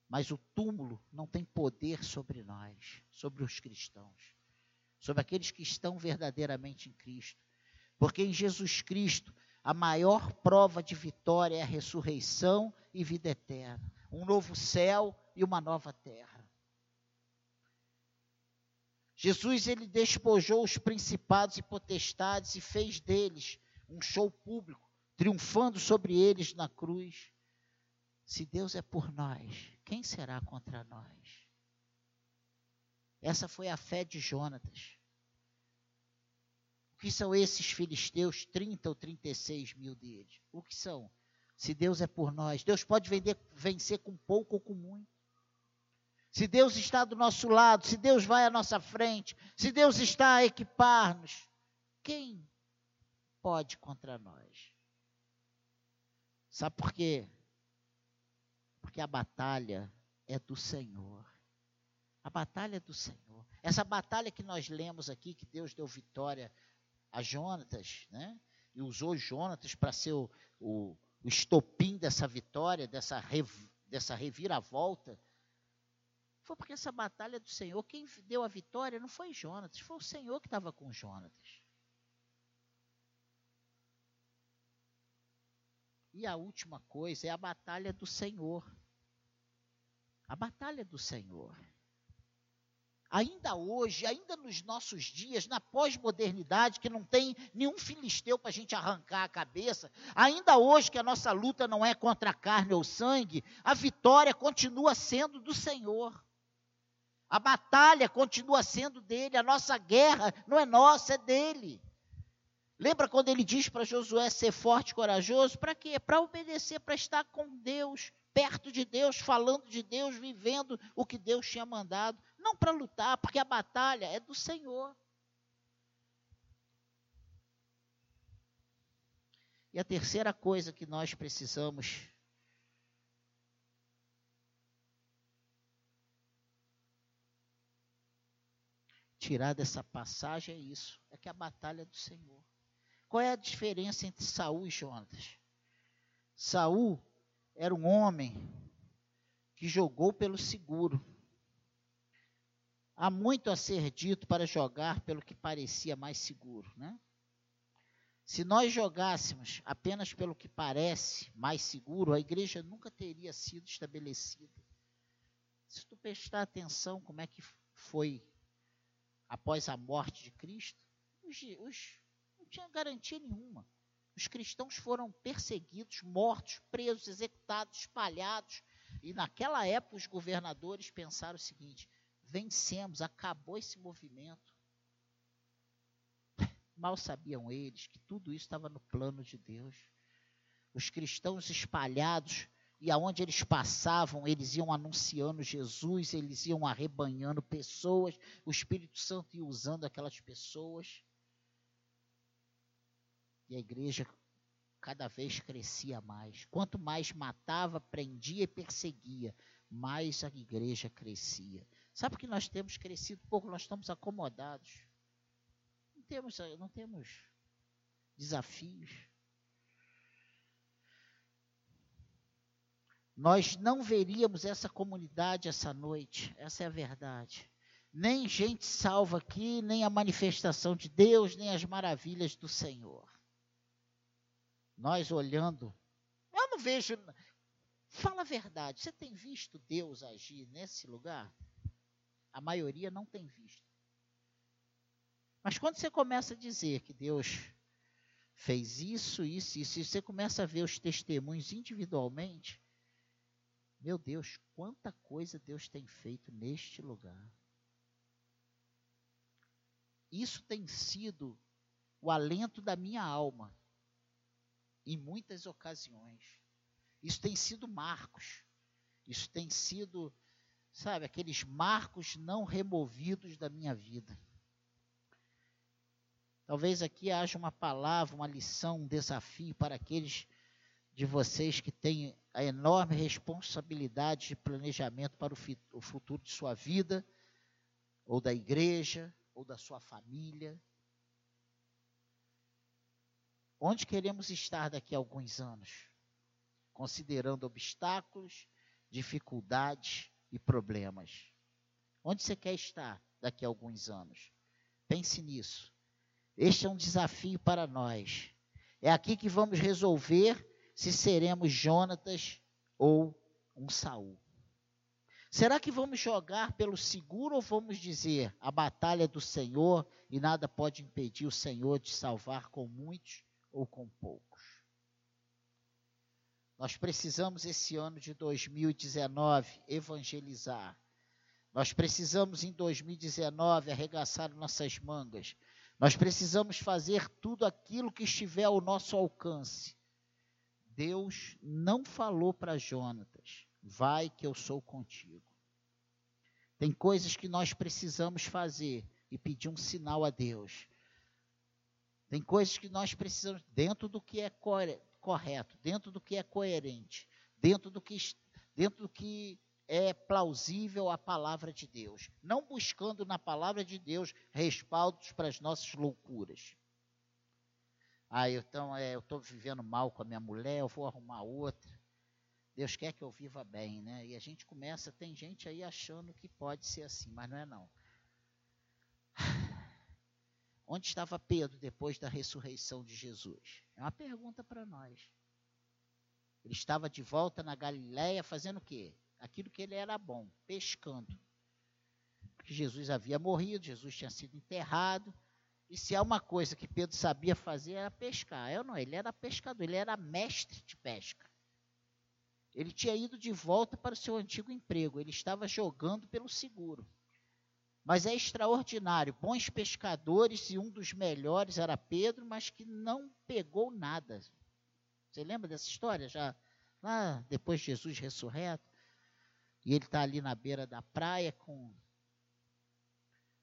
Mas o túmulo não tem poder sobre nós, sobre os cristãos, sobre aqueles que estão verdadeiramente em Cristo. Porque em Jesus Cristo a maior prova de vitória é a ressurreição e vida eterna. Um novo céu e uma nova terra. Jesus ele despojou os principados e potestades e fez deles um show público, triunfando sobre eles na cruz. Se Deus é por nós, quem será contra nós? Essa foi a fé de Jonatas que são esses filisteus, 30 ou 36 mil deles? O que são? Se Deus é por nós, Deus pode vender, vencer com pouco ou com muito. Se Deus está do nosso lado, se Deus vai à nossa frente, se Deus está a equipar-nos, quem pode contra nós? Sabe por quê? Porque a batalha é do Senhor. A batalha é do Senhor. Essa batalha que nós lemos aqui, que Deus deu vitória a Jonatas, né? E usou Jonatas para ser o, o, o, estopim dessa vitória, dessa, rev, dessa reviravolta. Foi porque essa batalha do Senhor, quem deu a vitória não foi Jonatas, foi o Senhor que estava com Jonatas. E a última coisa é a batalha do Senhor. A batalha do Senhor. ainda hoje, ainda nos nossos dias, na pós-modernidade, que não tem nenhum filisteu para a gente arrancar a cabeça, ainda hoje que a nossa luta não é contra a carne ou sangue, a vitória continua sendo do Senhor. A batalha continua sendo dele, a nossa guerra não é nossa, é dele. Lembra quando ele diz para Josué ser forte e corajoso? Para quê? Para obedecer, para estar com Deus, perto de Deus, falando de Deus, vivendo o que Deus tinha mandado. Não para lutar, porque a batalha é do Senhor. E a terceira coisa que nós precisamos tirar dessa passagem é isso, é que a batalha é do Senhor. Qual é a diferença entre Saul e Jonatas? Saul era um homem que jogou pelo seguro. Há muito a ser dito para jogar pelo que parecia mais seguro, né? Se nós jogássemos apenas pelo que parece mais seguro, a igreja nunca teria sido estabelecida. Se tu prestar atenção como é que foi após a morte de Cristo, os, os tinha garantia nenhuma. Os cristãos foram perseguidos, mortos, presos, executados, espalhados. E naquela época os governadores pensaram o seguinte: vencemos, acabou esse movimento. (laughs) Mal sabiam eles que tudo isso estava no plano de Deus. Os cristãos espalhados, e aonde eles passavam, eles iam anunciando Jesus, eles iam arrebanhando pessoas, o Espírito Santo ia usando aquelas pessoas. E a igreja cada vez crescia mais. Quanto mais matava, prendia e perseguia, mais a igreja crescia. Sabe que nós temos crescido pouco, nós estamos acomodados. Não temos, não temos desafios. Nós não veríamos essa comunidade essa noite, essa é a verdade. Nem gente salva aqui, nem a manifestação de Deus, nem as maravilhas do Senhor nós olhando, eu não vejo. Fala a verdade, você tem visto Deus agir nesse lugar? A maioria não tem visto. Mas quando você começa a dizer que Deus fez isso, isso, isso, e você começa a ver os testemunhos individualmente, meu Deus, quanta coisa Deus tem feito neste lugar. Isso tem sido o alento da minha alma em muitas ocasiões. Isso tem sido marcos. Isso tem sido, sabe, aqueles marcos não removidos da minha vida. Talvez aqui haja uma palavra, uma lição, um desafio para aqueles de vocês que têm a enorme responsabilidade de planejamento para o futuro de sua vida, ou da igreja, ou da sua família. Onde queremos estar daqui a alguns anos? Considerando obstáculos, dificuldades e problemas. Onde você quer estar daqui a alguns anos? Pense nisso. Este é um desafio para nós. É aqui que vamos resolver se seremos Jonatas ou um Saul. Será que vamos jogar pelo seguro ou vamos dizer a batalha é do Senhor e nada pode impedir o Senhor de salvar com muitos ou com poucos. Nós precisamos, esse ano de 2019, evangelizar. Nós precisamos, em 2019, arregaçar nossas mangas. Nós precisamos fazer tudo aquilo que estiver ao nosso alcance. Deus não falou para Jonatas: vai que eu sou contigo. Tem coisas que nós precisamos fazer e pedir um sinal a Deus. Tem coisas que nós precisamos, dentro do que é correto, dentro do que é coerente, dentro do que, dentro do que é plausível à palavra de Deus. Não buscando na palavra de Deus respaldos para as nossas loucuras. Ah, então é, eu estou vivendo mal com a minha mulher, eu vou arrumar outra. Deus quer que eu viva bem, né? E a gente começa, tem gente aí achando que pode ser assim, mas não é não. Onde estava Pedro depois da ressurreição de Jesus? É uma pergunta para nós. Ele estava de volta na Galiléia fazendo o quê? Aquilo que ele era bom, pescando. que Jesus havia morrido, Jesus tinha sido enterrado. E se há uma coisa que Pedro sabia fazer era pescar. Eu não, ele era pescador, ele era mestre de pesca. Ele tinha ido de volta para o seu antigo emprego, ele estava jogando pelo seguro. Mas é extraordinário, bons pescadores e um dos melhores era Pedro, mas que não pegou nada. Você lembra dessa história? Já lá depois de Jesus ressurreto, e ele está ali na beira da praia com.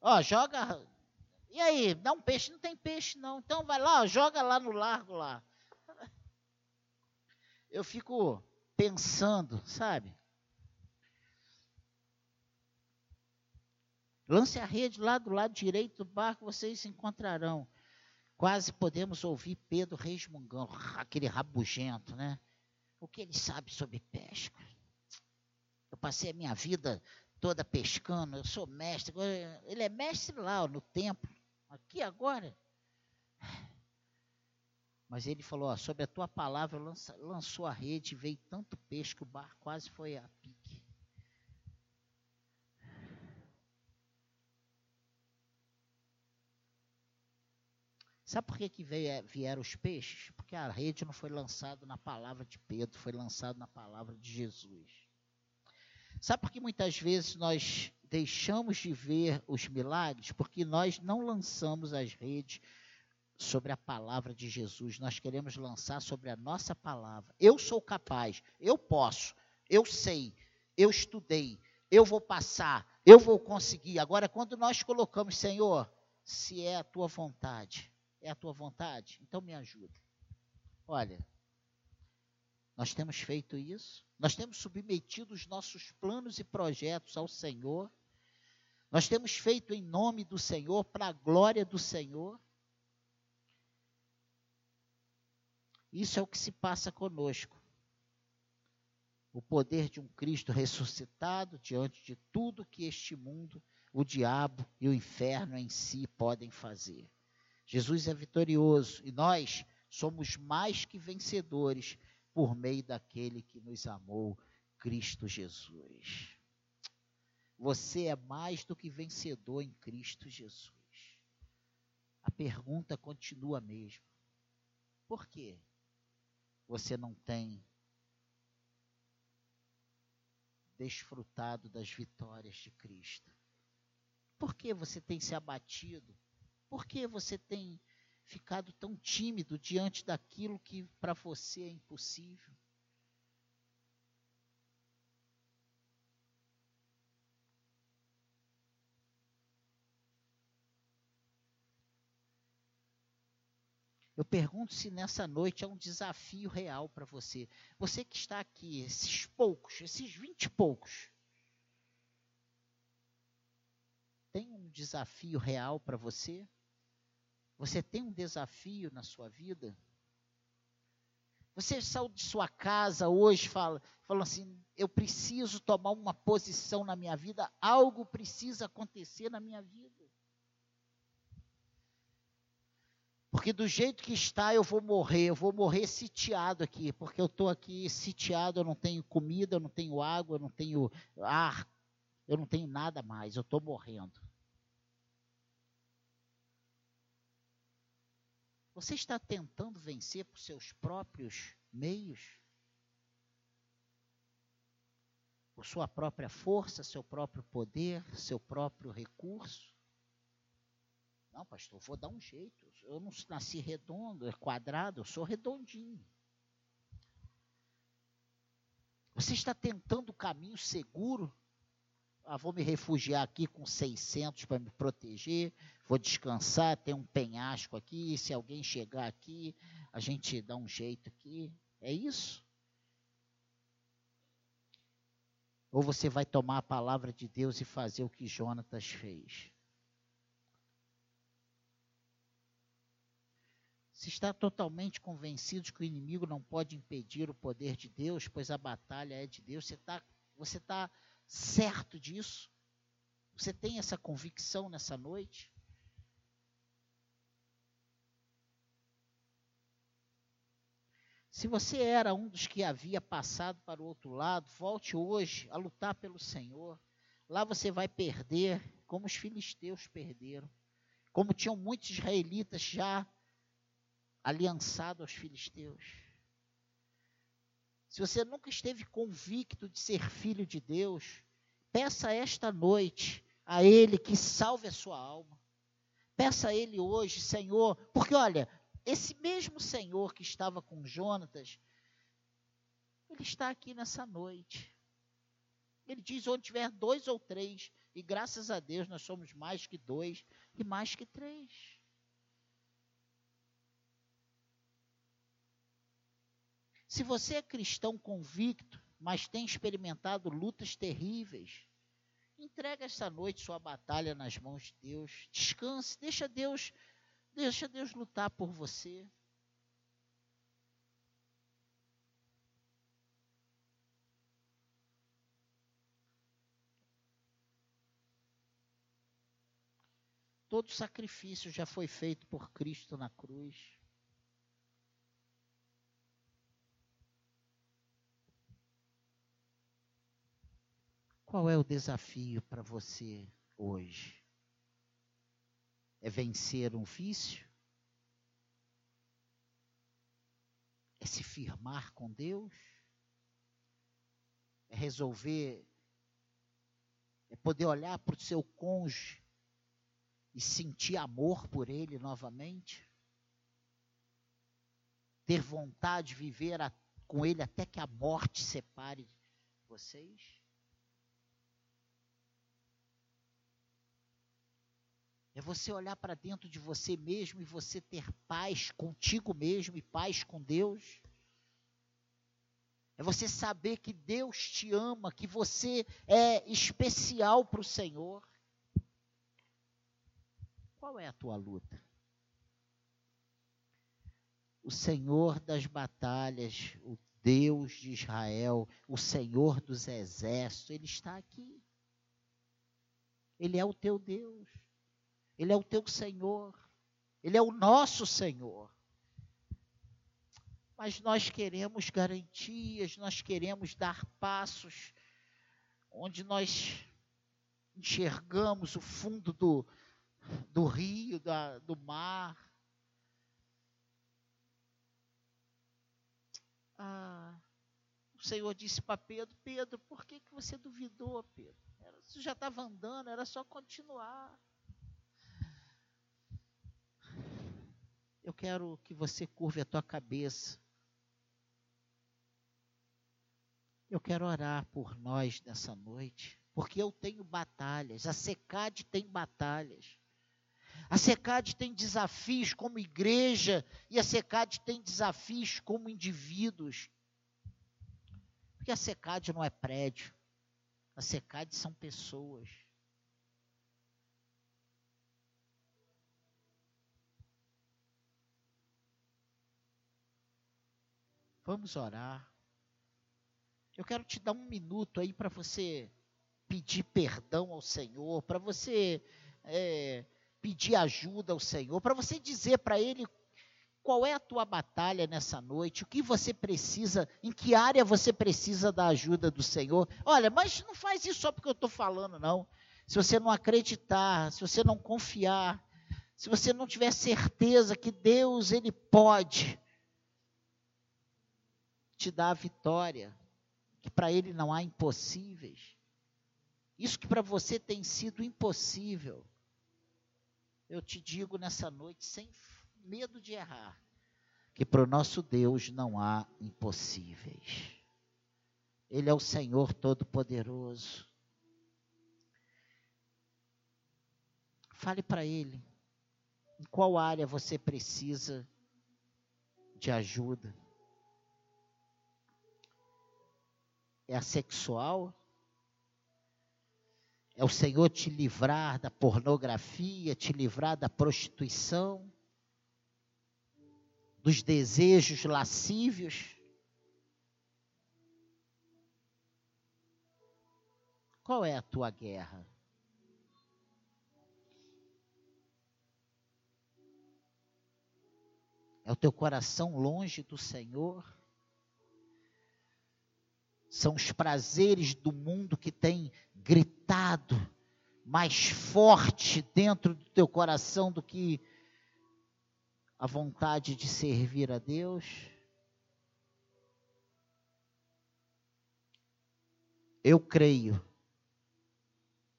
Ó, joga. E aí, dá um peixe? Não tem peixe, não. Então vai lá, ó, joga lá no largo lá. Eu fico pensando, sabe? Lance a rede lá do lado direito do barco, vocês encontrarão. Quase podemos ouvir Pedro resmungando, (laughs) aquele rabugento, né? O que ele sabe sobre pesca? Eu passei a minha vida toda pescando, eu sou mestre. Ele é mestre lá no templo, aqui agora. Mas ele falou: ó, sobre a tua palavra lançou a rede, veio tanto peixe que o barco quase foi a pique. Sabe por que, que veio, é, vieram os peixes? Porque a rede não foi lançada na palavra de Pedro, foi lançada na palavra de Jesus. Sabe por que muitas vezes nós deixamos de ver os milagres? Porque nós não lançamos as redes sobre a palavra de Jesus, nós queremos lançar sobre a nossa palavra. Eu sou capaz, eu posso, eu sei, eu estudei, eu vou passar, eu vou conseguir. Agora, quando nós colocamos, Senhor, se é a tua vontade, é a tua vontade, então me ajuda. Olha, nós temos feito isso, nós temos submetido os nossos planos e projetos ao Senhor, nós temos feito em nome do Senhor, para a glória do Senhor. Isso é o que se passa conosco. O poder de um Cristo ressuscitado diante de tudo que este mundo, o diabo e o inferno em si podem fazer. Jesus é vitorioso e nós somos mais que vencedores por meio daquele que nos amou, Cristo Jesus. Você é mais do que vencedor em Cristo Jesus. A pergunta continua a mesma. Por quê? você não tem desfrutado das vitórias de Cristo? Por que você tem se abatido? Por que você tem ficado tão tímido diante daquilo que para você é impossível? Eu pergunto se nessa noite é um desafio real para você. Você que está aqui, esses poucos, esses vinte e poucos, tem um desafio real para você? Você tem um desafio na sua vida? Você saiu de sua casa hoje fala, assim: eu preciso tomar uma posição na minha vida, algo precisa acontecer na minha vida. Porque do jeito que está, eu vou morrer, eu vou morrer sitiado aqui, porque eu estou aqui sitiado, eu não tenho comida, eu não tenho água, eu não tenho ar, eu não tenho nada mais, eu estou morrendo. Você está tentando vencer por seus próprios meios? Por sua própria força, seu próprio poder, seu próprio recurso? Não, pastor, vou dar um jeito. Eu não nasci redondo, é quadrado, eu sou redondinho. Você está tentando o caminho seguro? Ah, vou me refugiar aqui com 600 para me proteger, vou descansar, tem um penhasco aqui, se alguém chegar aqui, a gente dá um jeito aqui. É isso? Ou você vai tomar a palavra de Deus e fazer o que Jonatas fez? Se está totalmente convencido que o inimigo não pode impedir o poder de Deus, pois a batalha é de Deus, você está você tá certo disso? Você tem essa convicção nessa noite? Se você era um dos que havia passado para o outro lado, volte hoje a lutar pelo Senhor. Lá você vai perder como os filisteus perderam. Como tinham muitos israelitas já aliançados aos filisteus. Se você nunca esteve convicto de ser filho de Deus, peça esta noite a Ele que salve a sua alma. Peça a Ele hoje, Senhor, porque olha, esse mesmo Senhor que estava com Jonatas, Ele está aqui nessa noite. Ele diz: onde tiver dois ou três, e graças a Deus nós somos mais que dois e mais que três. Se você é cristão convicto, mas tem experimentado lutas terríveis, entrega esta noite sua batalha nas mãos de Deus. Descanse, deixa Deus, deixa Deus lutar por você. Todo sacrifício já foi feito por Cristo na cruz. Qual é o desafio para você hoje? É vencer um vício? É se firmar com Deus? É resolver? É poder olhar para o seu cônjuge e sentir amor por ele novamente? Ter vontade de viver a, com ele até que a morte separe vocês? É você olhar para dentro de você mesmo e você ter paz contigo mesmo e paz com Deus. É você saber que Deus te ama, que você é especial para o Senhor. Qual é a tua luta? O Senhor das batalhas, o Deus de Israel, o Senhor dos exércitos, Ele está aqui. Ele é o teu Deus. Ele é o teu Senhor. Ele é o nosso Senhor. Mas nós queremos garantias, nós queremos dar passos onde nós enxergamos o fundo do, do rio, da, do mar. Ah, o Senhor disse para Pedro: Pedro, por que, que você duvidou, Pedro? Você já estava andando, era só continuar. Eu quero que você curve a tua cabeça. Eu quero orar por nós nessa noite, porque eu tenho batalhas, a SECAD tem batalhas. A SECAD tem desafios como igreja e a SECAD tem desafios como indivíduos. Porque a SECAD não é prédio, a SECAD são pessoas. Vamos orar. Eu quero te dar um minuto aí para você pedir perdão ao Senhor, para você é, pedir ajuda ao Senhor, para você dizer para Ele qual é a tua batalha nessa noite, o que você precisa, em que área você precisa da ajuda do Senhor. Olha, mas não faz isso só porque eu estou falando, não. Se você não acreditar, se você não confiar, se você não tiver certeza que Deus, Ele pode te dar a vitória, que para Ele não há impossíveis. Isso que para você tem sido impossível, eu te digo nessa noite, sem medo de errar, que para o nosso Deus não há impossíveis. Ele é o Senhor Todo-Poderoso. Fale para Ele em qual área você precisa de ajuda. É a sexual? É o Senhor te livrar da pornografia, te livrar da prostituição, dos desejos lascívios. Qual é a tua guerra? É o teu coração longe do Senhor? São os prazeres do mundo que têm gritado mais forte dentro do teu coração do que a vontade de servir a Deus? Eu creio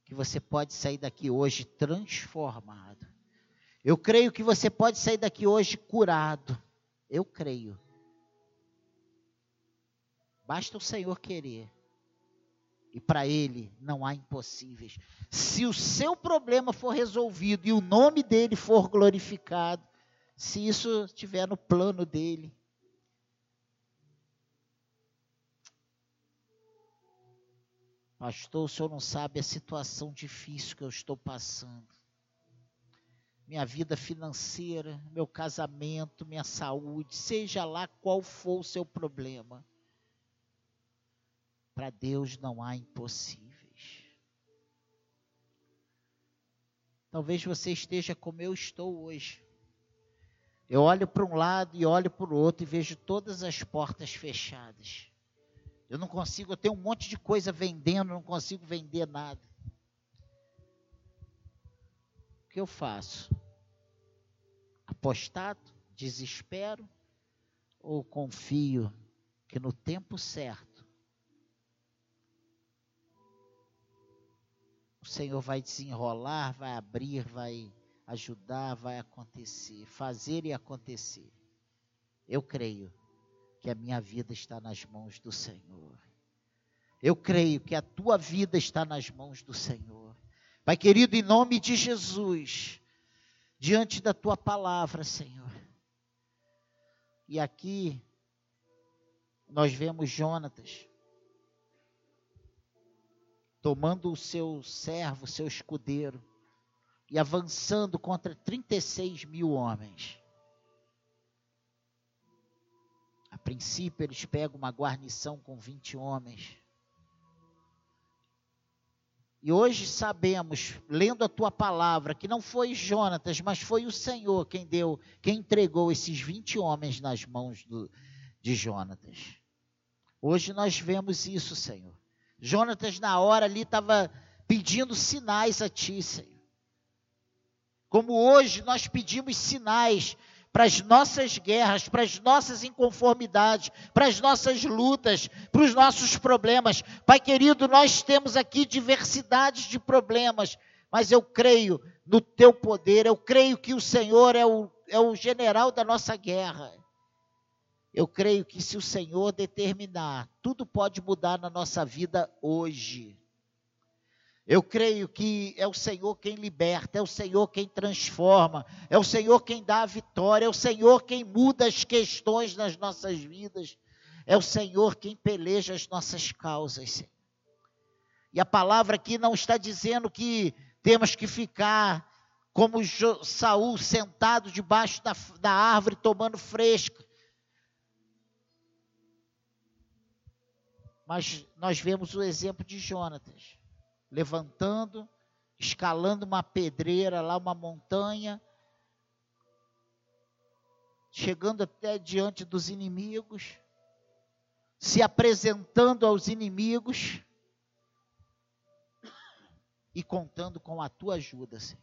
que você pode sair daqui hoje transformado. Eu creio que você pode sair daqui hoje curado. Eu creio. Basta o Senhor querer. E para Ele não há impossíveis. Se o seu problema for resolvido e o nome dele for glorificado, se isso estiver no plano dele, Pastor, o senhor não sabe a situação difícil que eu estou passando. Minha vida financeira, meu casamento, minha saúde, seja lá qual for o seu problema. Para Deus não há impossíveis. Talvez você esteja como eu estou hoje. Eu olho para um lado e olho para o outro e vejo todas as portas fechadas. Eu não consigo, eu tenho um monte de coisa vendendo, não consigo vender nada. O que eu faço? Apostado, desespero ou confio que no tempo certo o Senhor vai desenrolar, vai abrir, vai ajudar, vai acontecer, fazer e acontecer. Eu creio que a minha vida está nas mãos do Senhor. Eu creio que a tua vida está nas mãos do Senhor. Pai querido, em nome de Jesus, diante da tua palavra, Senhor. E aqui nós vemos Jonatas tomando o seu servo, seu escudeiro, e avançando contra 36 mil homens. A princípio, eles pegam uma guarnição com 20 homens. E hoje sabemos, lendo a tua palavra, que não foi Jonatas, mas foi o Senhor quem deu, quem entregou esses 20 homens nas mãos do, de Jonatas. Hoje nós vemos isso, Senhor. Jonatas, na hora ali, estava pedindo sinais a ti, Senhor. Como hoje nós pedimos sinais para as nossas guerras, para as nossas inconformidades, para as nossas lutas, para os nossos problemas. Pai querido, nós temos aqui diversidades de problemas, mas eu creio no teu poder, eu creio que o Senhor é o, é o general da nossa guerra. Eu creio que se o Senhor determinar, tudo pode mudar na nossa vida hoje. Eu creio que é o Senhor quem liberta, é o Senhor quem transforma, é o Senhor quem dá a vitória, é o Senhor quem muda as questões nas nossas vidas, é o Senhor quem peleja as nossas causas. E a palavra aqui não está dizendo que temos que ficar como Saul sentado debaixo da, da árvore tomando fresca. Mas nós vemos o exemplo de Jonatas levantando, escalando uma pedreira lá, uma montanha, chegando até diante dos inimigos, se apresentando aos inimigos e contando com a tua ajuda, Senhor.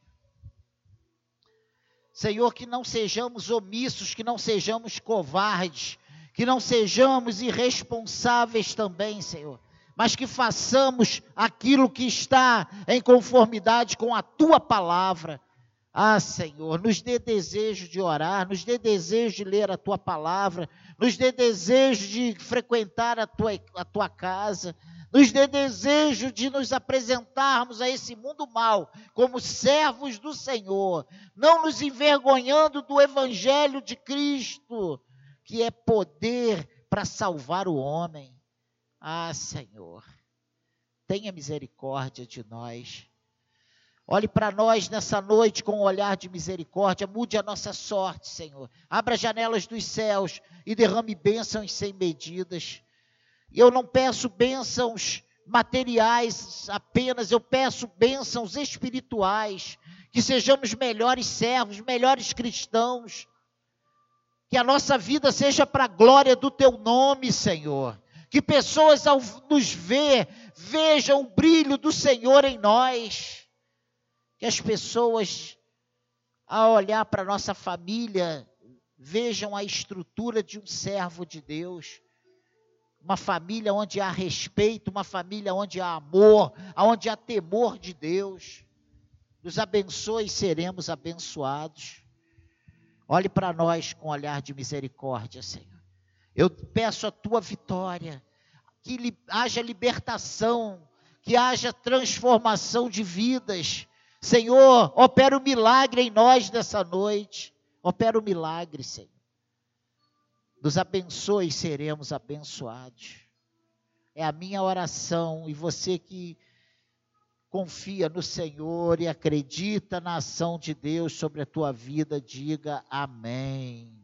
Senhor, que não sejamos omissos, que não sejamos covardes, que não sejamos irresponsáveis também, Senhor mas que façamos aquilo que está em conformidade com a tua palavra. Ah, Senhor, nos dê desejo de orar, nos dê desejo de ler a tua palavra, nos dê desejo de frequentar a tua, a tua casa, nos dê desejo de nos apresentarmos a esse mundo mal como servos do Senhor, não nos envergonhando do Evangelho de Cristo, que é poder para salvar o homem. Ah, Senhor, tenha misericórdia de nós. Olhe para nós nessa noite com um olhar de misericórdia, mude a nossa sorte, Senhor. Abra as janelas dos céus e derrame bênçãos sem medidas. Eu não peço bênçãos materiais apenas, eu peço bênçãos espirituais, que sejamos melhores servos, melhores cristãos, que a nossa vida seja para a glória do teu nome, Senhor Que pessoas ao nos ver vejam o brilho do Senhor em nós. Que as pessoas ao olhar para nossa família vejam a estrutura de um servo de Deus. Uma família onde há respeito, uma família onde há amor, onde há temor de Deus. Nos abençoe e seremos abençoados. Olhe para nós com olhar de misericórdia, Senhor. Eu peço a tua vitória, que li, haja libertação, que haja transformação de vidas. Senhor, opera o um milagre em nós nessa noite. Opera o um milagre, Senhor. Nos abençoe e seremos abençoados. É a minha oração e você que confia no Senhor e acredita na ação de Deus sobre a tua vida, diga amém.